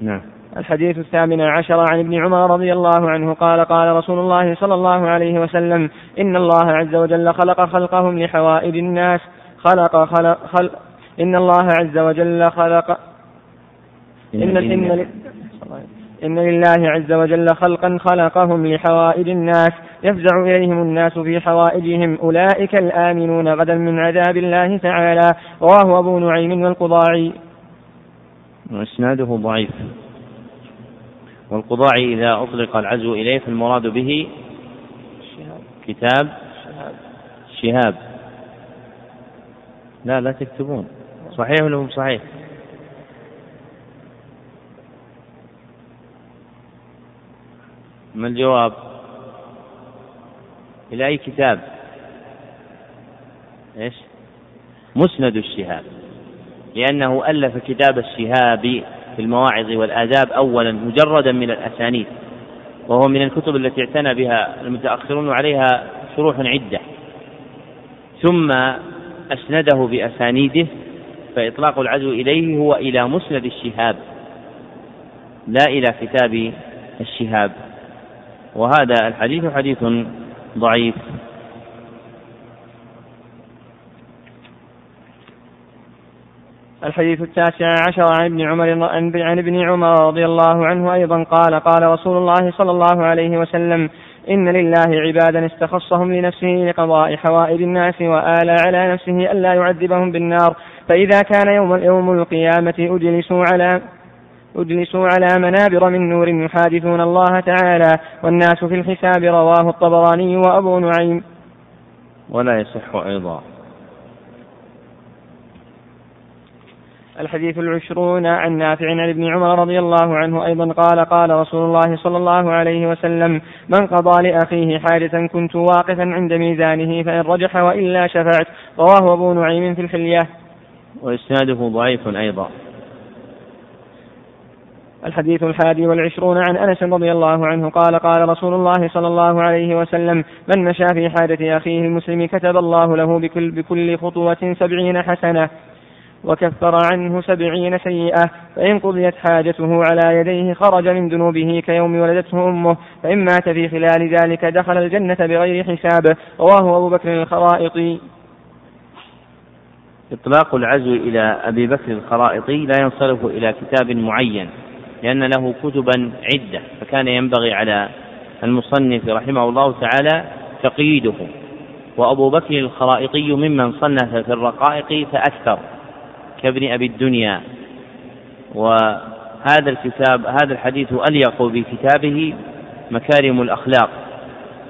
نعم. الحديث الثامن عشر عن ابن عمر رضي الله عنه قال قال رسول الله صلى الله عليه وسلم إن الله عز وجل خلق خلقهم لحوائج الناس خلق خلق, خلق إن الله عز وجل خلق إن إن إن لله عز وجل خلقا خلقهم لحوائج الناس يفزع إليهم الناس في حوائجهم أولئك الآمنون غدا من عذاب الله تعالى رواه أبو نعيم والقضاعي وإسناده ضعيف. والقضاعي إذا أطلق العزو إليه فالمراد به كتاب شهاب. لا لا تكتبون. صحيح ولا مو صحيح؟ ما الجواب؟ إلى أي كتاب؟ إيش؟ مسند الشهاب لأنه ألف كتاب الشهاب في المواعظ والآداب أولا مجردا من الأسانيد وهو من الكتب التي اعتنى بها المتأخرون وعليها شروح عدة ثم أسنده بأسانيده فإطلاق العزو إليه هو إلى مسند الشهاب لا إلى كتاب الشهاب وهذا الحديث حديث ضعيف. الحديث التاسع عشر عن ابن عمر عن ابن عمر رضي الله عنه أيضا قال قال رسول الله صلى الله عليه وسلم إن لله عبادا استخصهم لنفسه لقضاء حوائج الناس وآلى على نفسه ألا يعذبهم بالنار. فإذا كان يوم يوم القيامة أجلسوا على أجلسوا على منابر من نور يحادثون الله تعالى والناس في الحساب رواه الطبراني وأبو نعيم. ولا يصح أيضا. الحديث العشرون عن نافع عن ابن عمر رضي الله عنه أيضا قال قال رسول الله صلى الله عليه وسلم من قضى لأخيه حاجة كنت واقفا عند ميزانه فإن رجح وإلا شفعت. رواه أبو نعيم في الحلية. وإسناده ضعيف أيضا. الحديث الحادي والعشرون عن أنس رضي الله عنه قال قال رسول الله صلى الله عليه وسلم من مشى في حاجة أخيه المسلم كتب الله له بكل, بكل خطوة سبعين حسنة وكفر عنه سبعين سيئة فإن قضيت حاجته على يديه خرج من ذنوبه كيوم ولدته أمه فإن مات في خلال ذلك دخل الجنة بغير حساب. رواه أبو بكر الخرائطي. إطلاق العزو إلى أبي بكر الخرائطي لا ينصرف إلى كتاب معين. لأن له كتبا عدة فكان ينبغي على المصنف رحمه الله تعالى تقييده. وأبو بكر الخرائطي ممن صنف في الرقائق فأكثر كابن أبي الدنيا. وهذا الكتاب هذا الحديث أليق بكتابه مكارم الأخلاق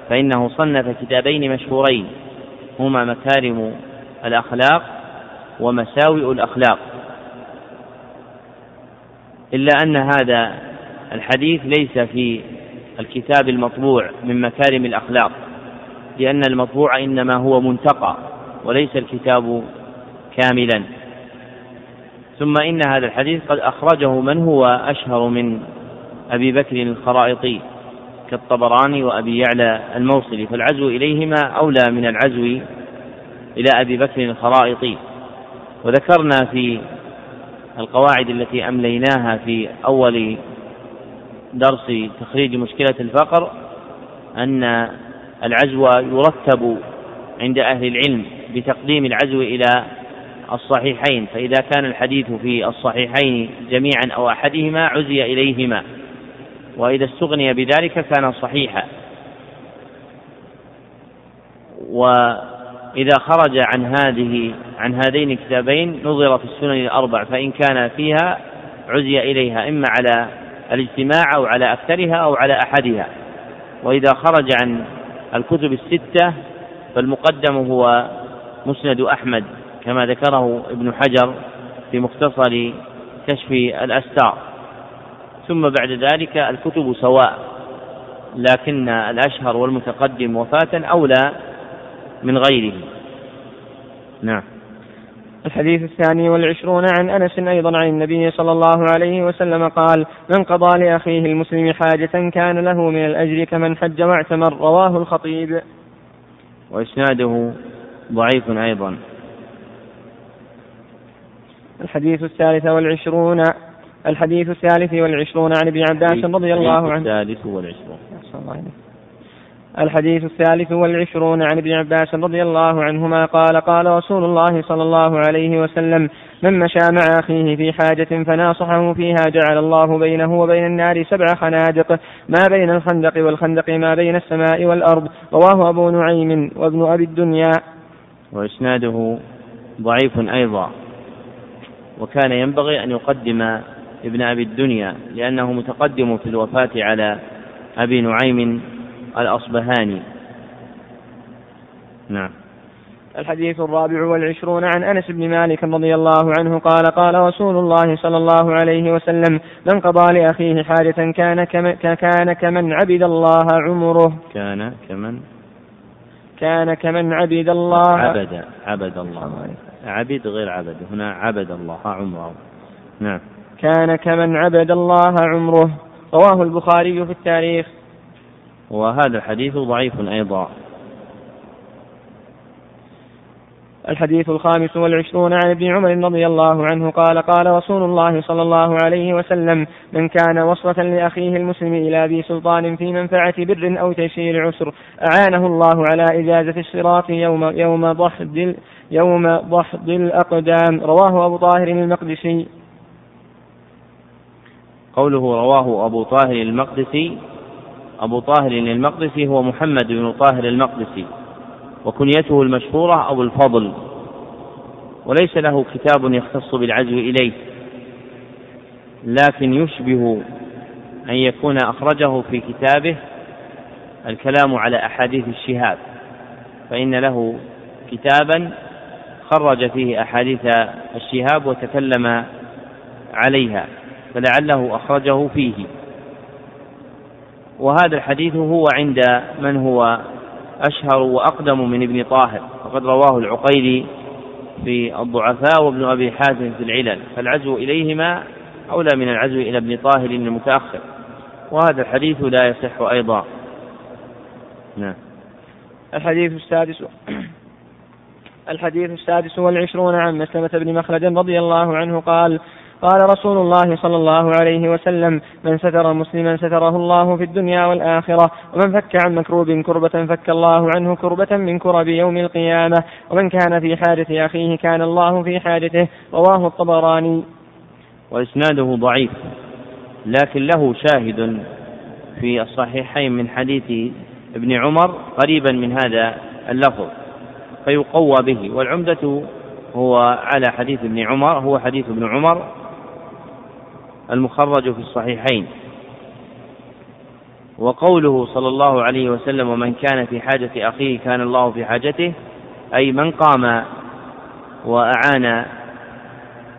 فإنه صنف كتابين مشهورين هما مكارم الأخلاق ومساوئ الأخلاق. إلا أن هذا الحديث ليس في الكتاب المطبوع من مكارم الأخلاق لأن المطبوع إنما هو منتقى وليس الكتاب كاملا. ثم إن هذا الحديث قد أخرجه من هو أشهر من أبي بكر الخرائطي كالطبراني وأبي يعلى الموصلي فالعزو إليهما أولى من العزو إلى أبي بكر الخرائطي. وذكرنا في القواعد التي أمليناها في أول درس تخريج مشكلة الفقر أن العزو يرتب عند أهل العلم بتقديم العزو إلى الصحيحين فإذا كان الحديث في الصحيحين جميعا أو أحدهما عزي إليهما وإذا استغني بذلك كان صحيحا. وإذا خرج عن هذه عن هذين الكتابين نظر في السنن الأربع فإن كان فيها عزي إليها إما على الاجتماع أو على أكثرها أو على أحدها. وإذا خرج عن الكتب الستة فالمقدم هو مسند أحمد كما ذكره ابن حجر في مختصر كشف الأستار ثم بعد ذلك الكتب سواء لكن الأشهر والمتقدم وفاة أولى من غيره. نعم. الحديث الثاني والعشرون عن أنس أيضا عن النبي صلى الله عليه وسلم قال من قضى لأخيه المسلم حاجة كان له من الأجر كمن حج واعتمر. رواه الخطيب. وإسناده ضعيف أيضا. الحديث الثالث والعشرون الحديث الثالث والعشرون عن ابن عباس رضي الله عنه. الثالث والعشرون. الحديث الثالث والعشرون عن ابن عباس رضي الله عنهما قال قال رسول الله صلى الله عليه وسلم من مشى مع أخيه في حاجة فناصحه فيها جعل الله بينه وبين النار سبع خنادق ما بين الخندق والخندق ما بين السماء والأرض. رواه أبو نعيم وابن أبي الدنيا. وإسناده ضعيف أيضا. وكان ينبغي أن يقدم ابن أبي الدنيا لأنه متقدم في الوفاة على أبي نعيم الأصبهاني. نعم. الحديث الرابع والعشرون عن أنس بن مالك رضي الله عنه قال قال رسول الله صلى الله عليه وسلم من قضى لأخيه حاجة كان كمن, كان كمن عبد الله عمره. كان كمن؟ كان كمن عبد الله. عبد عبد الله. عبد غير عبد. هنا عبد الله عمره. نعم. كان كمن عبد الله عمره. رواه البخاري في التاريخ. وهذا الحديث ضعيف أيضا. الحديث الخامس والعشرون عن ابن عمر رضي الله عنه قال قال رسول الله صلى الله عليه وسلم من كان وصلة لأخيه المسلم إلى ذي سلطان في منفعة بر أو تيسير عسر أعانه الله على إجازة الصراط يوم يوم ضحد يوم ضحد الأقدام. رواه أبو طاهر المقدسي. قوله رواه أبو طاهر المقدسي أبو طاهر المقدسي هو محمد بن طاهر المقدسي وكنيته المشهورة أبو الفضل وليس له كتاب يختص بالعزو إليه لكن يشبه أن يكون أخرجه في كتابه الكلام على أحاديث الشهاب فإن له كتابا خرج فيه أحاديث الشهاب وتكلم عليها فلعله أخرجه فيه. وهذا الحديث هو عند من هو أشهر وأقدم من ابن طاهر وقد رواه العقيلي في الضعفاء وابن أبي حاتم في العلل فالعزو إليهما أولى من العزو إلى ابن طاهر المتأخر وهذا الحديث لا يصح أيضا. نعم. الحديث السادس الحديث السادس والعشرون عن مسلمة بن مخلد رضي الله عنه قال قال رسول الله صلى الله عليه وسلم من ستر مسلما ستره الله في الدنيا والآخرة ومن فك عن مكروب كربة فك الله عنه كربة من كرب يوم القيامة ومن كان في حاجة أخيه كان الله في حاجته رواه الطبراني. وإسناده ضعيف لكن له شاهد في الصحيحين من حديث ابن عمر قريبا من هذا اللفظ فيقوى به والعمدة هو على حديث ابن عمر هو حديث ابن عمر المخرج في الصحيحين. وقوله صلى الله عليه وسلم ومن كان في حاجة أخيه كان الله في حاجته أي من قام وأعان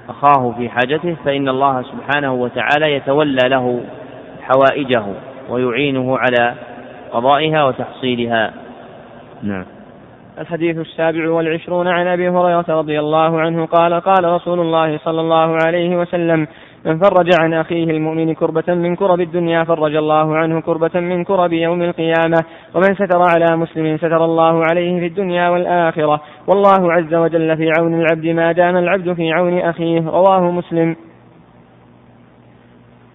أخاه في حاجته فإن الله سبحانه وتعالى يتولى له حوائجه ويعينه على قضائها وتحصيلها. نعم. الحديث السابع والعشرون عن أبي هريرة رضي الله عنه قال قال رسول الله صلى الله عليه وسلم من فرج عن أخيه المؤمن كربة من كرب الدنيا فرج الله عنه كربة من كرب يوم القيامة. ومن ستر على مسلم ستر الله عليه في الدنيا والآخرة. والله عز وجل في عون العبد ما دام العبد في عون أخيه. رواه مسلم.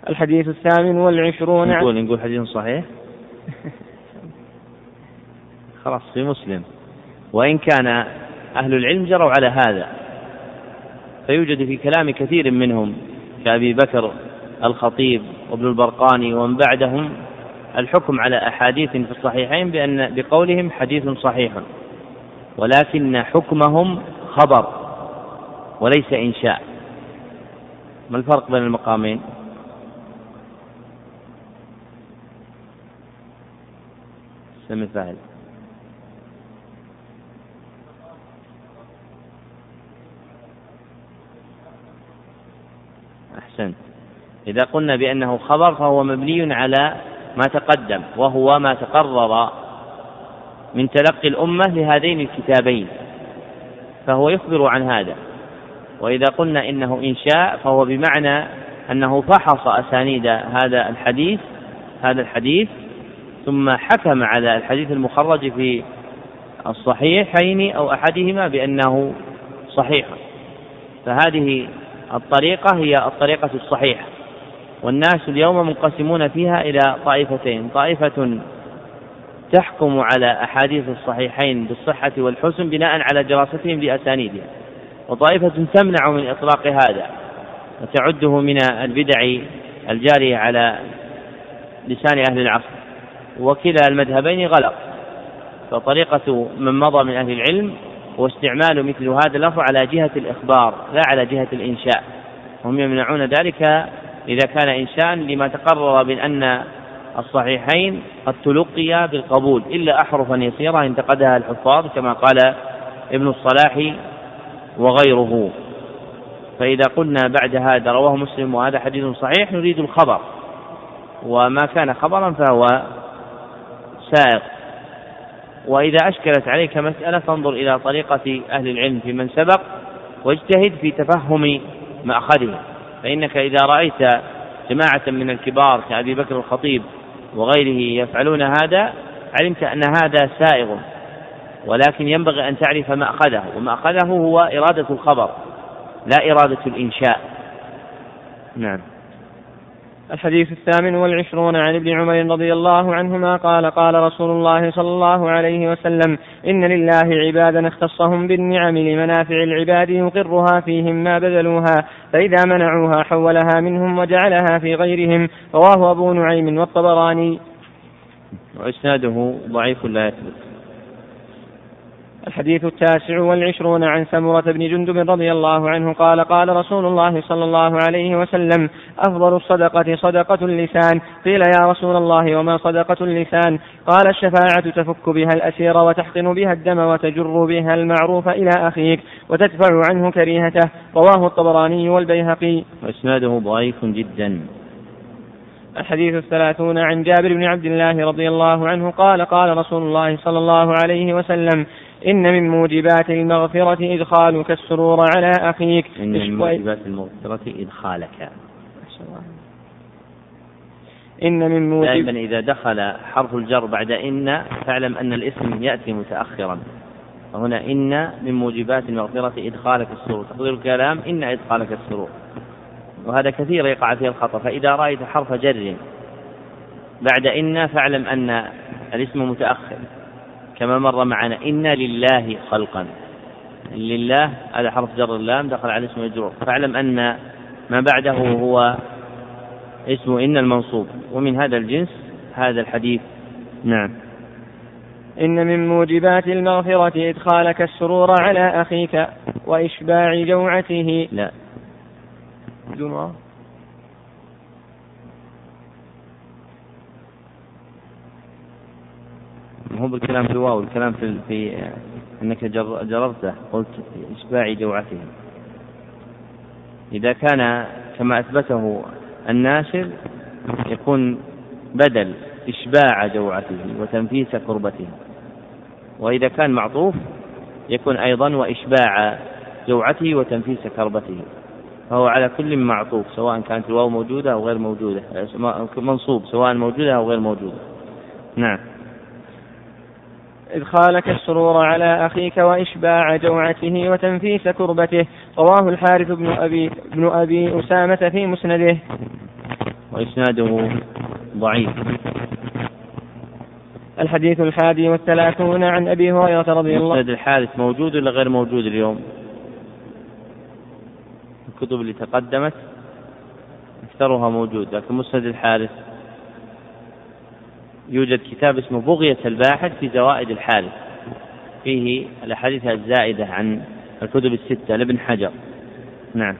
الحديث الثامن والعشرون. نقول نقول حديث صحيح؟ خلاص في مسلم. وإن كان أهل العلم جروا على هذا فيوجد في كلام كثير منهم. كأبي بكر الخطيب وابن البرقاني ومن بعدهم الحكم على أحاديث في الصحيحين بأن بقولهم حديث صحيح ولكن حكمهم خبر وليس إنشاء ما الفرق بين المقامين؟ سمي الفاعل أحسنت. إذا قلنا بأنه خبر فهو مبني على ما تقدم وهو ما تقرر من تلقي الأمة لهذين الكتابين فهو يخبر عن هذا. وإذا قلنا إنه إنشاء فهو بمعنى أنه فحص أسانيد هذا الحديث هذا الحديث ثم حكم على الحديث المخرج في الصحيحين أو أحدهما بأنه صحيح. فهذه الطريقة هي الطريقة الصحيحة. والناس اليوم منقسمون فيها إلى طائفتين. طائفة تحكم على أحاديث الصحيحين بالصحة والحسن بناء على دراستهم لأسانيدها وطائفة تمنع من إطلاق هذا وتعده من البدع الجارية على لسان أهل العصر. وكلا المذهبين غلط. فطريقة من مضى من أهل العلم هو استعمال مثل هذا اللفظ على جهة الإخبار لا على جهة الإنشاء. هم يمنعون ذلك إذا كان إنشاء لما تقرر من أن الصحيحين قد تلقيا بالقبول إلا أحرفا يسيرة انتقدها الحفاظ كما قال ابن الصلاح وغيره. فإذا قلنا بعد هذا رواه مسلم وهذا حديث صحيح نريد الخبر. وما كان خبرا فهو سائق. وإذا أشكلت عليك مسألة فانظر إلى طريقة أهل العلم في من سبق واجتهد في تفهم مأخذه فإنك إذا رأيت جماعة من الكبار كأبي بكر الخطيب وغيره يفعلون هذا علمت أن هذا سائغ ولكن ينبغي أن تعرف مأخذه ومأخذه هو إرادة الخبر لا إرادة الإنشاء. نعم. الحديث الثامن والعشرون عن ابن عمر رضي الله عنهما قال قال رسول الله صلى الله عليه وسلم إن لله عبادا اختصهم بالنعم لمنافع العباد يقرها فيهم ما بذلوها فإذا منعوها حولها منهم وجعلها في غيرهم. رواه أبو نعيم والطبراني. وإسناده ضعيف لا يثبت. الحديث التاسع والعشرون عن سمرة بن جندب رضي الله عنه قال قال رسول الله صلى الله عليه وسلم أفضل الصدقة صدقة اللسان. قيل يا رسول الله وما صدقة اللسان؟ قال الشفاعة تفك بها الأسير وتحقن بها الدم وتجر بها المعروف إلى أخيك وتدفع عنه كريهته. رواه الطبراني والبيهقي. وإسناده ضعيف جدا. الحديث الثلاثون عن جابر بن عبد الله رضي الله عنه قال قال رسول الله صلى الله عليه وسلم إن من موجبات المغفرة إدخالك السرور على أخيك. إن من موجبات المغفرة إدخالك. إن من موجب دائما إذا دخل حرف الجر بعد إن فاعلم أن الاسم يأتي متأخرا. وهنا إن من موجبات المغفرة إدخالك السرور. تقدير الكلام إن إدخالك السرور. وهذا كثير يقع فيه الخطأ. فإذا رأيت حرف جر بعد إن فاعلم أن الاسم متأخر. كما مر معنا. إن لله خلقا. لله هذا حرف جر اللام دخل على اسم مجرور. فاعلم أن ما بعده هو اسم إن المنصوب. ومن هذا الجنس هذا الحديث. نعم. إن من موجبات المغفرة إدخالك السرور على أخيك وإشباع جوعته. لا. هو بالكلام في الواو الكلام في, في إنك جررته قلت إشباع جوعته. إذا كان كما أثبته الناشر يكون بدل إشباع جوعته وتنفيس كربته وإذا كان معطوف يكون أيضا وإشباع جوعته وتنفيس كربته. فهو على كل معطوف سواء كانت الواو موجودة أو غير موجودة منصوب سواء موجودة أو غير موجودة. نعم. إدخالك السرور على أخيك وإشباع جوعته وتنفيس كربته. رواه الحارث بن أبي بن أبي أسامة في مسنده. وإسناده ضعيف. الحديث الحادي والثلاثون عن أبي هريرة رضي الله مسند الحارث موجود ولا غير موجود اليوم؟ الكتب اللي تقدمت أكثرها موجود لكن مسند الحارث يوجد كتاب اسمه بغية الباحث في زوائد الحارث فيه الأحاديث الزائدة عن الكتب الستة لابن حجر. نعم.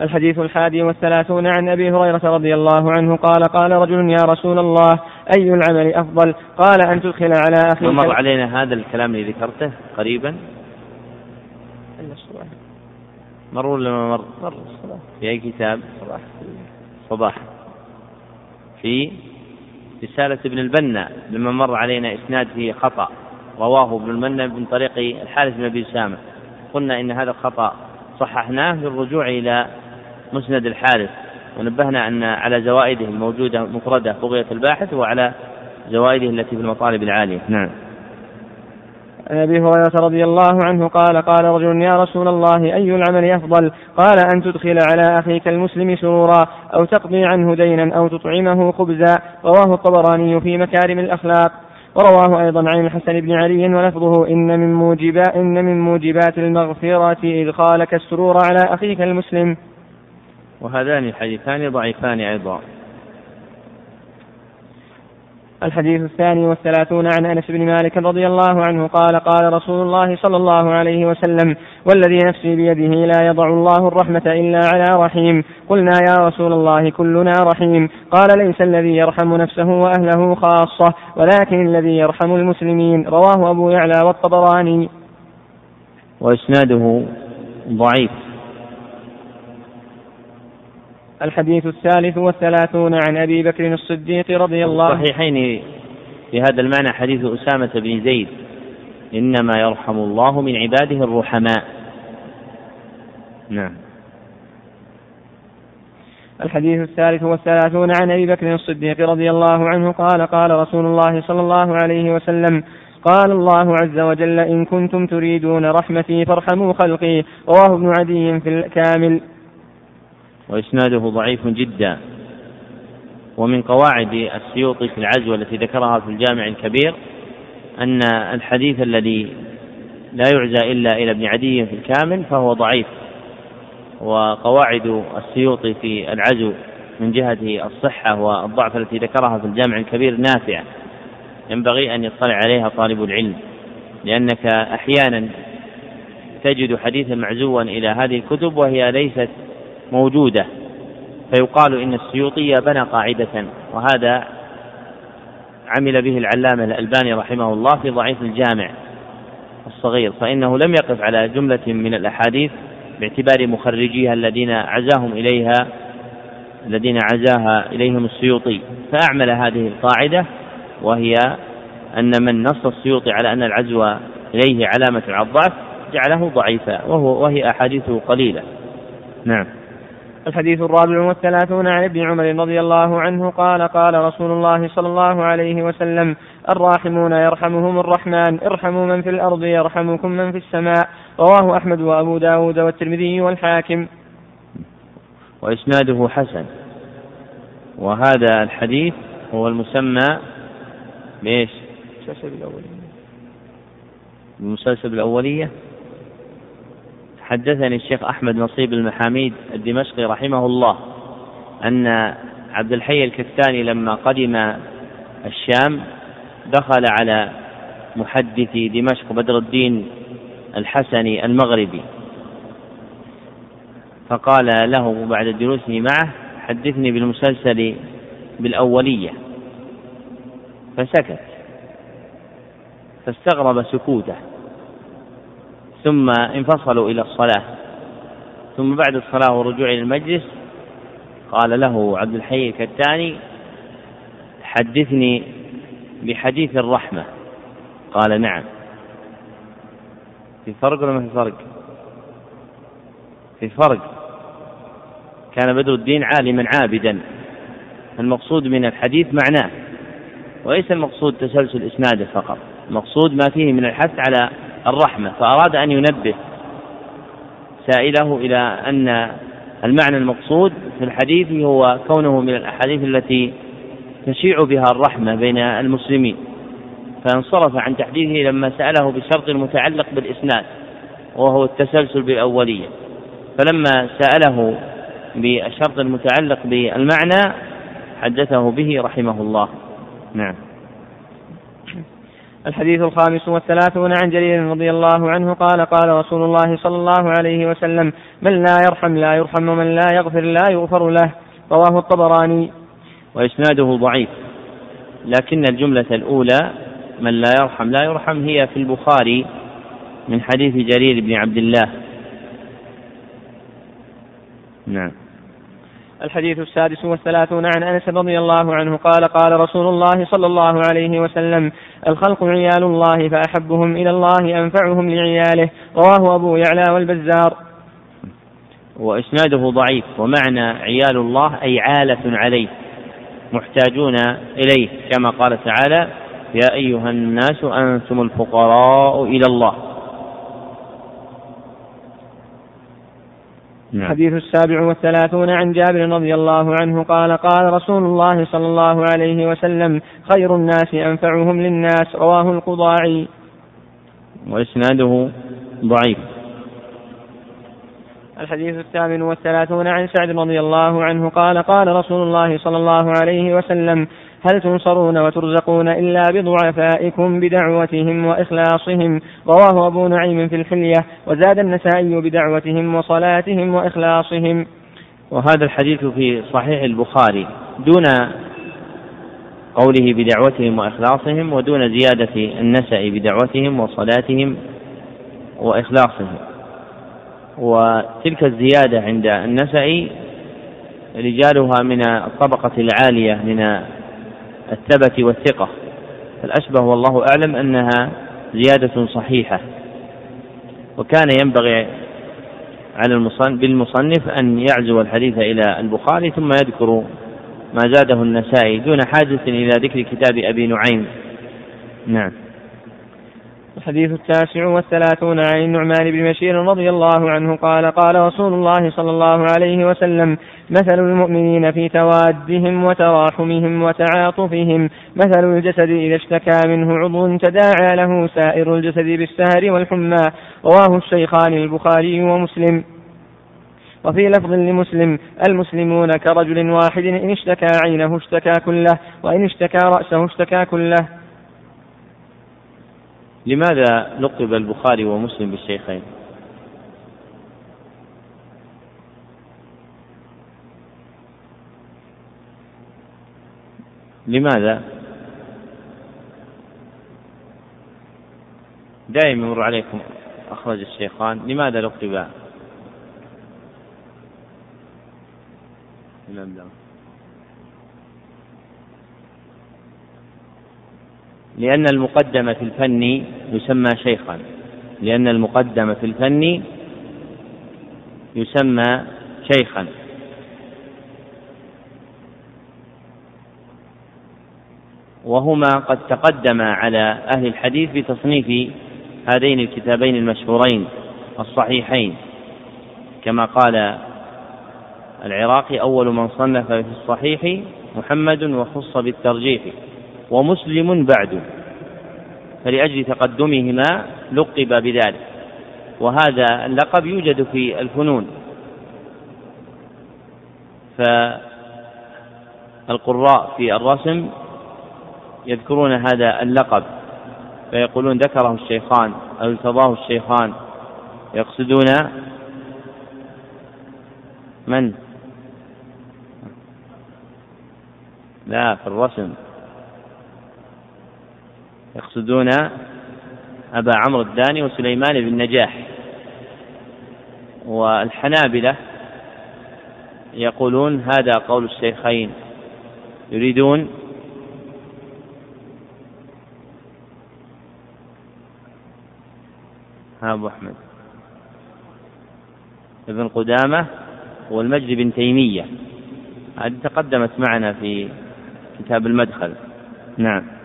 الحديث الحادي والثلاثون عن أبي هريرة رضي الله عنه قال قال رجل يا رسول الله أي العمل أفضل؟ قال أن تدخل على أخيك مر علينا هذا الكلام اللي ذكرته قريبا؟ مر ولا ما مر؟ مر في أي كتاب؟ صباح. في رسالة ابن البنا لما مر علينا إسناد فيه خطأ. رواه ابن المنى من طريق الحارث بن أبي أسامة. قلنا إن هذا الخطأ صححناه بالرجوع إلى مسند الحارث. ونبهنا أن على زوائده الموجودة مفردة بغية الباحث وعلى زوائده التي في المطالب العالية. نعم. عن أبي هريرة رضي الله عنه قال قال رجل يا رسول الله أي العمل أفضل قال أن تدخل على أخيك المسلم سرورا أو تقضي عنه دينا أو تطعمه خبزا رواه الطبراني في مكارم الأخلاق ورواه أيضا عن الحسن بن علي ولفظه إن من موجبات إن من موجبات المغفرة إدخالك السرور على أخيك المسلم. وهذان الحديثان ضعيفان أيضا. الحديث الثاني والثلاثون عن أنس بن مالك رضي الله عنه قال قال رسول الله صلى الله عليه وسلم والذي نفسي بيده لا يضع الله الرحمة إلا على رحيم. قلنا يا رسول الله كلنا رحيم. قال ليس الذي يرحم نفسه وأهله خاصة ولكن الذي يرحم المسلمين. رواه أبو يعلى والطبراني. وإسناده ضعيف. الحديث الثالث والثلاثون عن أبي بكر الصديق رضي الله عنه. الصحيحين في هذا المعنى حديث أسامة بن زيد. إنما يرحم الله من عباده الرحماء. نعم. الحديث الثالث والثلاثون عن أبي بكر الصديق رضي الله عنه قال قال رسول الله صلى الله عليه وسلم قال الله عز وجل إن كنتم تريدون رحمتي فارحموا خلقي. رواه ابن عدي في الكامل. وإسناده ضعيف جدا. ومن قواعد السيوطي في العزوة التي ذكرها في الجامع الكبير أن الحديث الذي لا يعزى إلا إلى ابن عدي في الكامل فهو ضعيف. وقواعد السيوطي في العزو من جهة الصحة والضعف التي ذكرها في الجامع الكبير نافعة. ينبغي أن يطلع عليها طالب العلم لأنك أحيانا تجد حديثا معزوا إلى هذه الكتب وهي ليست موجودة فيقال إن السيوطي بنى قاعدة وهذا عمل به العلامة الألباني رحمه الله في ضعيف الجامع الصغير فإنه لم يقف على جملة من الأحاديث باعتبار مخرجيها الذين عزاهم إليها الذين عزاها إليهم السيوطي. فأعمل هذه القاعدة وهي أن من نص السيوطي على أن العزو إليه علامة على الضعف جعله ضعيفا وهو وهي أحاديثه قليلة. نعم. الحديث الرابع والثلاثون عن ابن عمر رضي الله عنه قال قال رسول الله صلى الله عليه وسلم الراحمون يرحمهم الرحمن ارحموا من في الأرض يرحمكم من في السماء. رواه أحمد وأبو داود والترمذي والحاكم. وإسناده حسن. وهذا الحديث هو المسمى بإيش؟ المسلسل الأولية المسلسل الأولية؟ حدثني الشيخ أحمد نصيب المحاميد الدمشقي رحمه الله أن عبد الحي الكستاني لما قدم الشام دخل على محدث دمشق بدر الدين الحسني المغربي. فقال له بعد جلوسه معه حدثني بالمسلسل بالأولية فسكت. فاستغرب سكوته. ثم انفصلوا إلى الصلاة. ثم بعد الصلاة والرجوع إلى المجلس قال له عبد الحي الكتاني حدثني بحديث الرحمة. قال نعم. في فرق ولا ما في فرق؟ في فرق. كان بدر الدين عالما عابدا. المقصود من الحديث معناه وليس المقصود تسلسل إسناده فقط. المقصود ما فيه من الحث على الرحمة فأراد أن ينبه سائله إلى أن المعنى المقصود في الحديث هو كونه من الأحاديث التي تشيع بها الرحمة بين المسلمين. فانصرف عن تحديثه لما سأله بشرط متعلق بالإسناد وهو التسلسل بالأولية. فلما سأله بالشرط المتعلق بالمعنى حدثه به رحمه الله. نعم. الحديث الخامس والثلاثون عن جرير رضي الله عنه قال قال رسول الله صلى الله عليه وسلم من لا يرحم لا يرحم ومن لا يغفر لا يغفر له. رواه الطبراني. وإسناده ضعيف لكن الجملة الأولى من لا يرحم لا يرحم هي في البخاري من حديث جرير بن عبد الله. نعم. الحديث السادس والثلاثون عن أنس رضي الله عنه قال قال رسول الله صلى الله عليه وسلم الخلق عيال الله فأحبهم إلى الله أنفعهم لعياله. رواه أبو يعلى والبزار. وإسناده ضعيف ومعنى عيال الله أي عالة عليه محتاجون إليه كما قال تعالى يا أيها الناس أنتم الفقراء إلى الله. الحديث السابع والثلاثون عن جابر رضي الله عنه قال قال رسول الله صلى الله عليه وسلم خير الناس أنفعهم للناس رواه القضاعي. وإسناده ضعيف. الحديث الثامن والثلاثون عن سعد رضي الله عنه قال قال رسول الله صلى الله عليه وسلم هل تنصرون وترزقون إلا بضعفائكم بدعوتهم وإخلاصهم؟ رواه أبو نعيم في الحلية وزاد النسائي بدعوتهم وصلاتهم وإخلاصهم. وهذا الحديث في صحيح البخاري دون قوله بدعوتهم وإخلاصهم ودون زيادة النسأ بدعوتهم وصلاتهم وإخلاصهم. وتلك الزيادة عند النسأ رجالها من الطبقة العالية من الثبت والثقة. فالأشبه والله أعلم أنها زيادة صحيحة. وكان ينبغي على المصنف بالمصنف أن يعزو الحديث إلى البخاري ثم يذكر ما زاده النسائي دون حاجة إلى ذكر كتاب أبي نعيم. نعم. الحديث التاسع والثلاثون عن النعمان بن بشير رضي الله عنه قال قال رسول الله صلى الله عليه وسلم مثل المؤمنين في توادهم وتراحمهم وتعاطفهم مثل الجسد إذا اشتكى منه عضو تداعى له سائر الجسد بالسهر والحمى. رواه الشيخان البخاري ومسلم. وفي لفظ لمسلم المسلمون كرجل واحد إن اشتكى عينه اشتكى كله وإن اشتكى رأسه اشتكى كله. لماذا لقب البخاري ومسلم بالشيخين؟ لماذا؟ دائما يمر عليكم أخرج الشيخان لماذا لقب الإمام لأن المقدم في الفن يسمى شيخا. لأن المقدم في الفن يسمى شيخا. وهما قد تقدما على أهل الحديث بتصنيف هذين الكتابين المشهورين الصحيحين. كما قال العراقي أول من صنف في الصحيح محمد وخص بالترجيح. ومسلم بعد. فلأجل تقدمهما لقب بذلك. وهذا اللقب يوجد في الفنون. فالقراء في الرسم يذكرون هذا اللقب. فيقولون ذكره الشيخان أو ارتضاه الشيخان. يقصدون من؟ لا في الرسم. يقصدون أبا عمرو الداني وسليمان بن نجاح. والحنابلة يقولون هذا قول الشيخين. يريدون ها أبو أحمد. ابن قدامة والمجد بن تيمية. هذه تقدمت معنا في كتاب المدخل. نعم.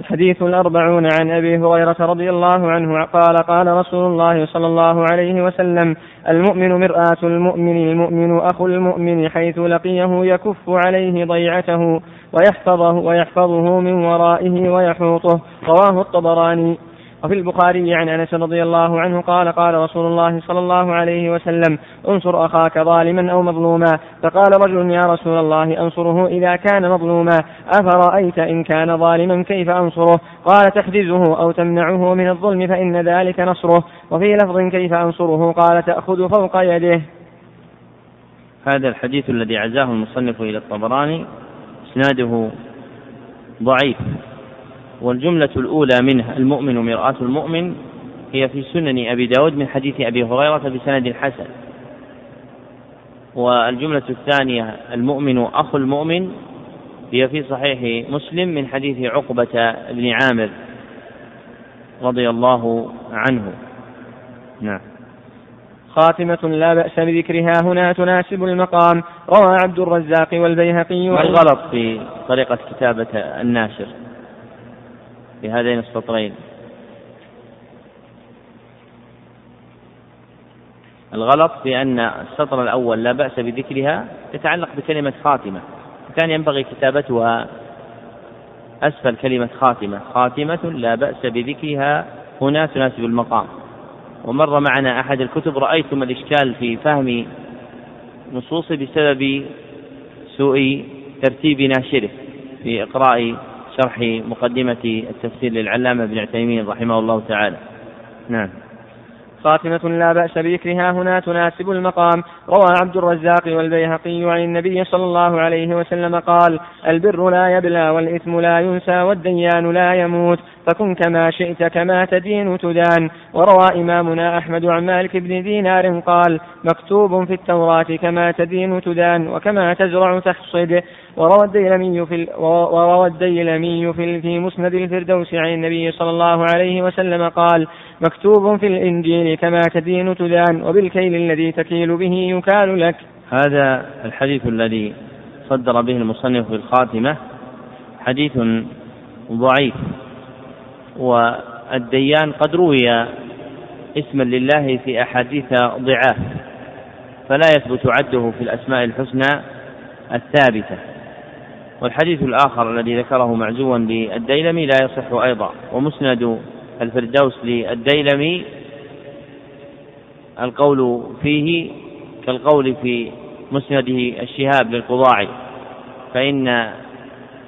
الحديث الأربعون عن أبي هريرة رضي الله عنه قال قال رسول الله صلى الله عليه وسلم المؤمن مرآة المؤمن المؤمن أخو المؤمن حيث لقيه يكف عليه ضيعته ويحفظه ويحفظه من ورائه ويحوطه. رواه الطبراني. وفي البخاري عن أنس رضي الله عنه قال قال رسول الله صلى الله عليه وسلم انصر أخاك ظالما أو مظلوما. فقال رجل يا رسول الله أنصره إذا كان مظلوما. أفرأيت إن كان ظالما كيف أنصره؟ قال تحجزه أو تمنعه من الظلم فإن ذلك نصره. وفي لفظ كيف أنصره؟ قال تأخذ فوق يده. هذا الحديث الذي عزاه المصنف إلى الطبراني إسناده ضعيف. والجملة الأولى منه المؤمن مرآة المؤمن هي في سنن أبي داود من حديث أبي هريرة بسند حسن. والجملة الثانية المؤمن أخو المؤمن هي في صحيح مسلم من حديث عقبة بن عامر رضي الله عنه. نعم. خاتمة لا بأس بذكرها هنا تناسب المقام. روى عبد الرزاق والبيهقي ما الغلط في طريقة كتابة الناشر؟ في هذين السطرين. الغلط في أن السطر الأول لا بأس بذكرها يتعلق بكلمة خاتمة. كان ينبغي كتابتها أسفل كلمة خاتمة. خاتمة لا بأس بذكرها. هنا تناسب المقام. ومر معنا أحد الكتب رأيتم الإشكال في فهم نصوصه بسبب سوء ترتيب ناشره في إقراء شرح مقدمة التفسير للعلامة ابن عثيمين رحمه الله تعالى. نعم. خاتمة لا بأس بذكرها هنا تناسب المقام. روى عبد الرزاق والبيهقي عن النبي صلى الله عليه وسلم قال البر لا يبلى والإثم لا ينسى والديان لا يموت فكن كما شئت كما تدين تدان. وروى إمامنا أحمد عن مالك بن دينار قال مكتوب في التوراة كما تدين تدان وكما تزرع تحصد وروى الديلمي في وروى الديلمي في في مسند الفردوس عن النبي صلى الله عليه وسلم قال مكتوب في الإنجيل كما تدين تدان وبالكيل الذي تكيل به يكال لك. هذا الحديث الذي صدر به المصنف في الخاتمة حديث ضعيف والديان قد روي اسما لله في أحاديث ضعاف فلا يثبت عده في الأسماء الحسنى الثابتة. والحديث الآخر الذي ذكره معزوا للديلمي لا يصح أيضا ومسند الفردوس للديلمي القول فيه كالقول في مسنده الشهاب للقضاعي فإن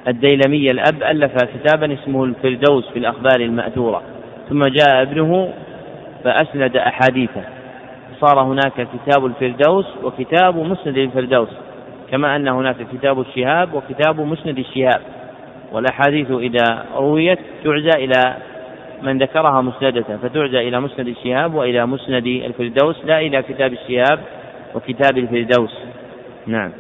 الديلمي الأب ألف كتابا اسمه الفردوس في الأخبار المأثورة ثم جاء ابنه فأسند أحاديثه صار هناك كتاب الفردوس وكتاب مسند الفردوس كما أن هناك كتاب الشهاب وكتاب مسند الشهاب والأحاديث إذا رويت تعزى إلى من ذكرها مسندة فتعزى إلى مسند الشهاب وإلى مسند الفردوس لا إلى كتاب الشهاب وكتاب الفردوس. نعم.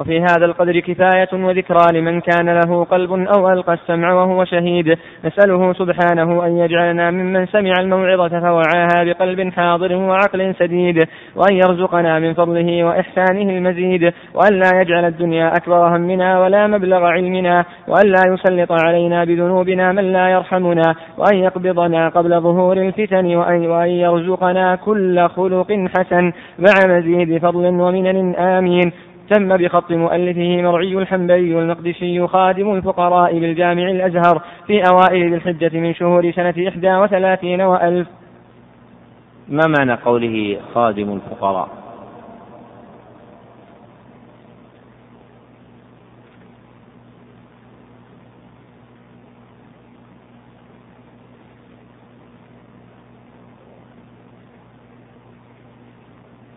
وفي هذا القدر كفاية وذكرى لمن كان له قلب أو ألقى السمع وهو شهيد. نسأله سبحانه أن يجعلنا ممن سمع الموعظة فوعاها بقلب حاضر وعقل سديد وأن يرزقنا من فضله وإحسانه المزيد وأن لا يجعل الدنيا أكبر همنا ولا مبلغ علمنا وأن لا يسلط علينا بذنوبنا من لا يرحمنا وأن يقبضنا قبل ظهور الفتن وأن, وأن يرزقنا كل خلق حسن مع مزيد فضل ومنن آمين. تم بخط مؤلفه مرعي الحنبلي المقدسي خادم الفقراء بالجامع الأزهر في أوائل ذي الحجة من شهور سنة إحدى وثلاثين وألف. ما معنى قوله خادم الفقراء؟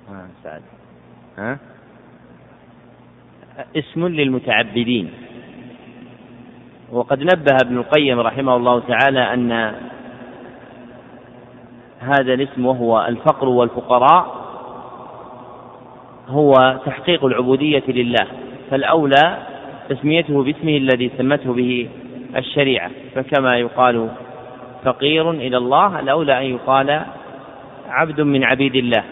ها سعد. ها؟ اسم للمتعبدين. وقد نبه ابن القيم رحمه الله تعالى أن هذا الاسم وهو الفقر والفقراء هو تحقيق العبودية لله فالأولى تسميته باسمه الذي سمته به الشريعة فكما يقال فقير إلى الله الأولى أن يقال عبد من عبيد الله.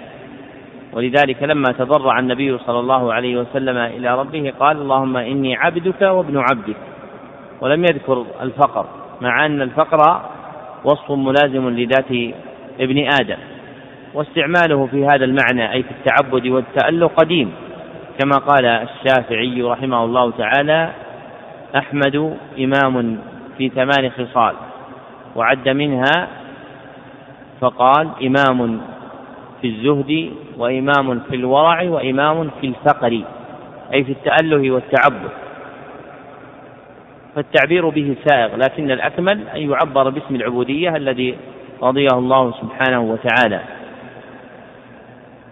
ولذلك لما تضرع النبي صلى الله عليه وسلم إلى ربه قال اللهم إني عبدك وابن عبدك ولم يذكر الفقر مع أن الفقر وصف ملازم لذات ابن آدم واستعماله في هذا المعنى أي في التعبد والتألق قديم كما قال الشافعي رحمه الله تعالى أحمد إمام في ثمان خصال وعد منها فقال إمام في الزهد وإمام في الورع وإمام في الفقر أي في التأله والتعبد. فالتعبير به سائغ لكن الأكمل أن يعبر باسم العبودية الذي رضيه الله سبحانه وتعالى.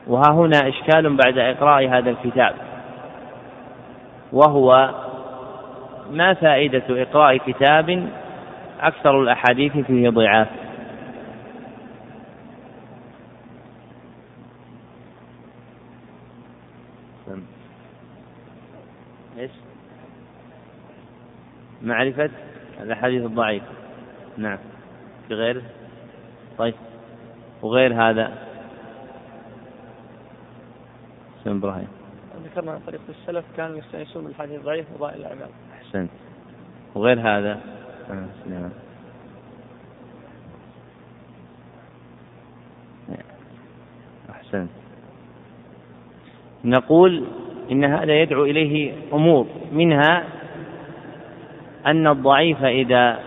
وها هنا إشكال بعد إقراء هذا الكتاب. وهو ما فائدة إقراء كتاب أكثر الأحاديث فيه ضعاف إيش؟ معرفة الأحاديث الضعيفة. نعم. في غيره طيب. وغير هذا؟ سن إبراهيم. ذكرنا عن طريق السلف كانوا يستأنسون بالحديث الضعيف وضائع الأعمال أحسنت. وغير هذا؟ نعم. أحسنت. نقول إن هذا يدعو إليه أمور منها أن الضعيف إذا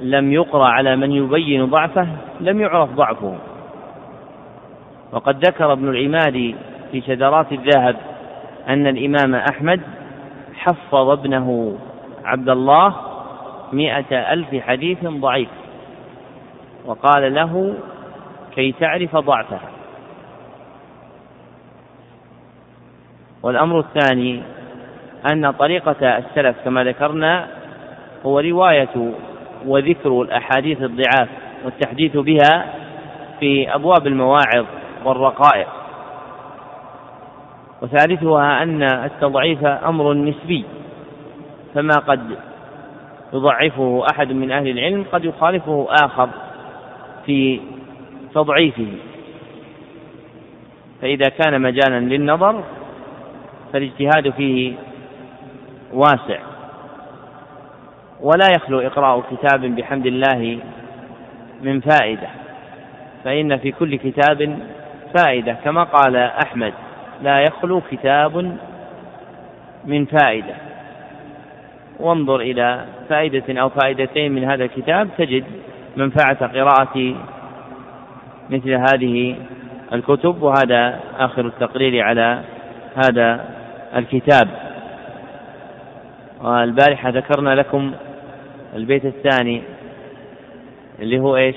لم يقرأ على من يبين ضعفه لم يعرف ضعفه. وقد ذكر ابن العماد في شذرات الذهب أن الإمام أحمد حفظ ابنه عبد الله مئة ألف حديث ضعيف وقال له كي تعرف ضعفه. والأمر الثاني أن طريقة السلف كما ذكرنا هو رواية وذكر الأحاديث الضعاف والتحديث بها في أبواب المواعظ والرقائق. وثالثها أن التضعيف أمر نسبي فما قد يضعفه أحد من أهل العلم قد يخالفه آخر في تضعيفه. فإذا كان مجالا للنظر فالاجتهاد فيه واسع. ولا يخلو إقراء كتاب بحمد الله من فائدة. فإن في كل كتاب فائدة. كما قال أحمد لا يخلو كتاب من فائدة. وانظر إلى فائدة أو فائدتين من هذا الكتاب تجد منفعة قراءة مثل هذه الكتب. وهذا آخر التقرير على هذا الكتاب. والبارحة ذكرنا لكم البيت الثاني اللي هو إيش؟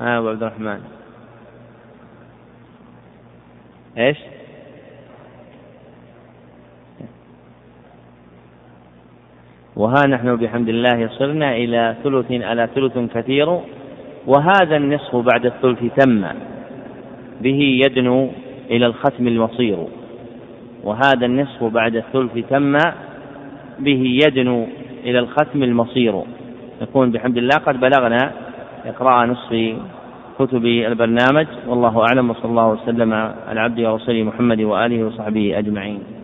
ها أبو عبد الرحمن إيش؟ وها نحن بحمد الله صرنا إلى ثلث على ثلث كثير وهذا النصف بعد الثلث تم به يدنو إلى الختم المصير وهذا النصف بعد الثلث تم به يدنو إلى الختم المصير. نكون بحمد الله قد بلغنا إقراء نصف كتب البرنامج. والله أعلم وصلى الله وسلم على عبده ورسوله محمد وآله وصحبه أجمعين.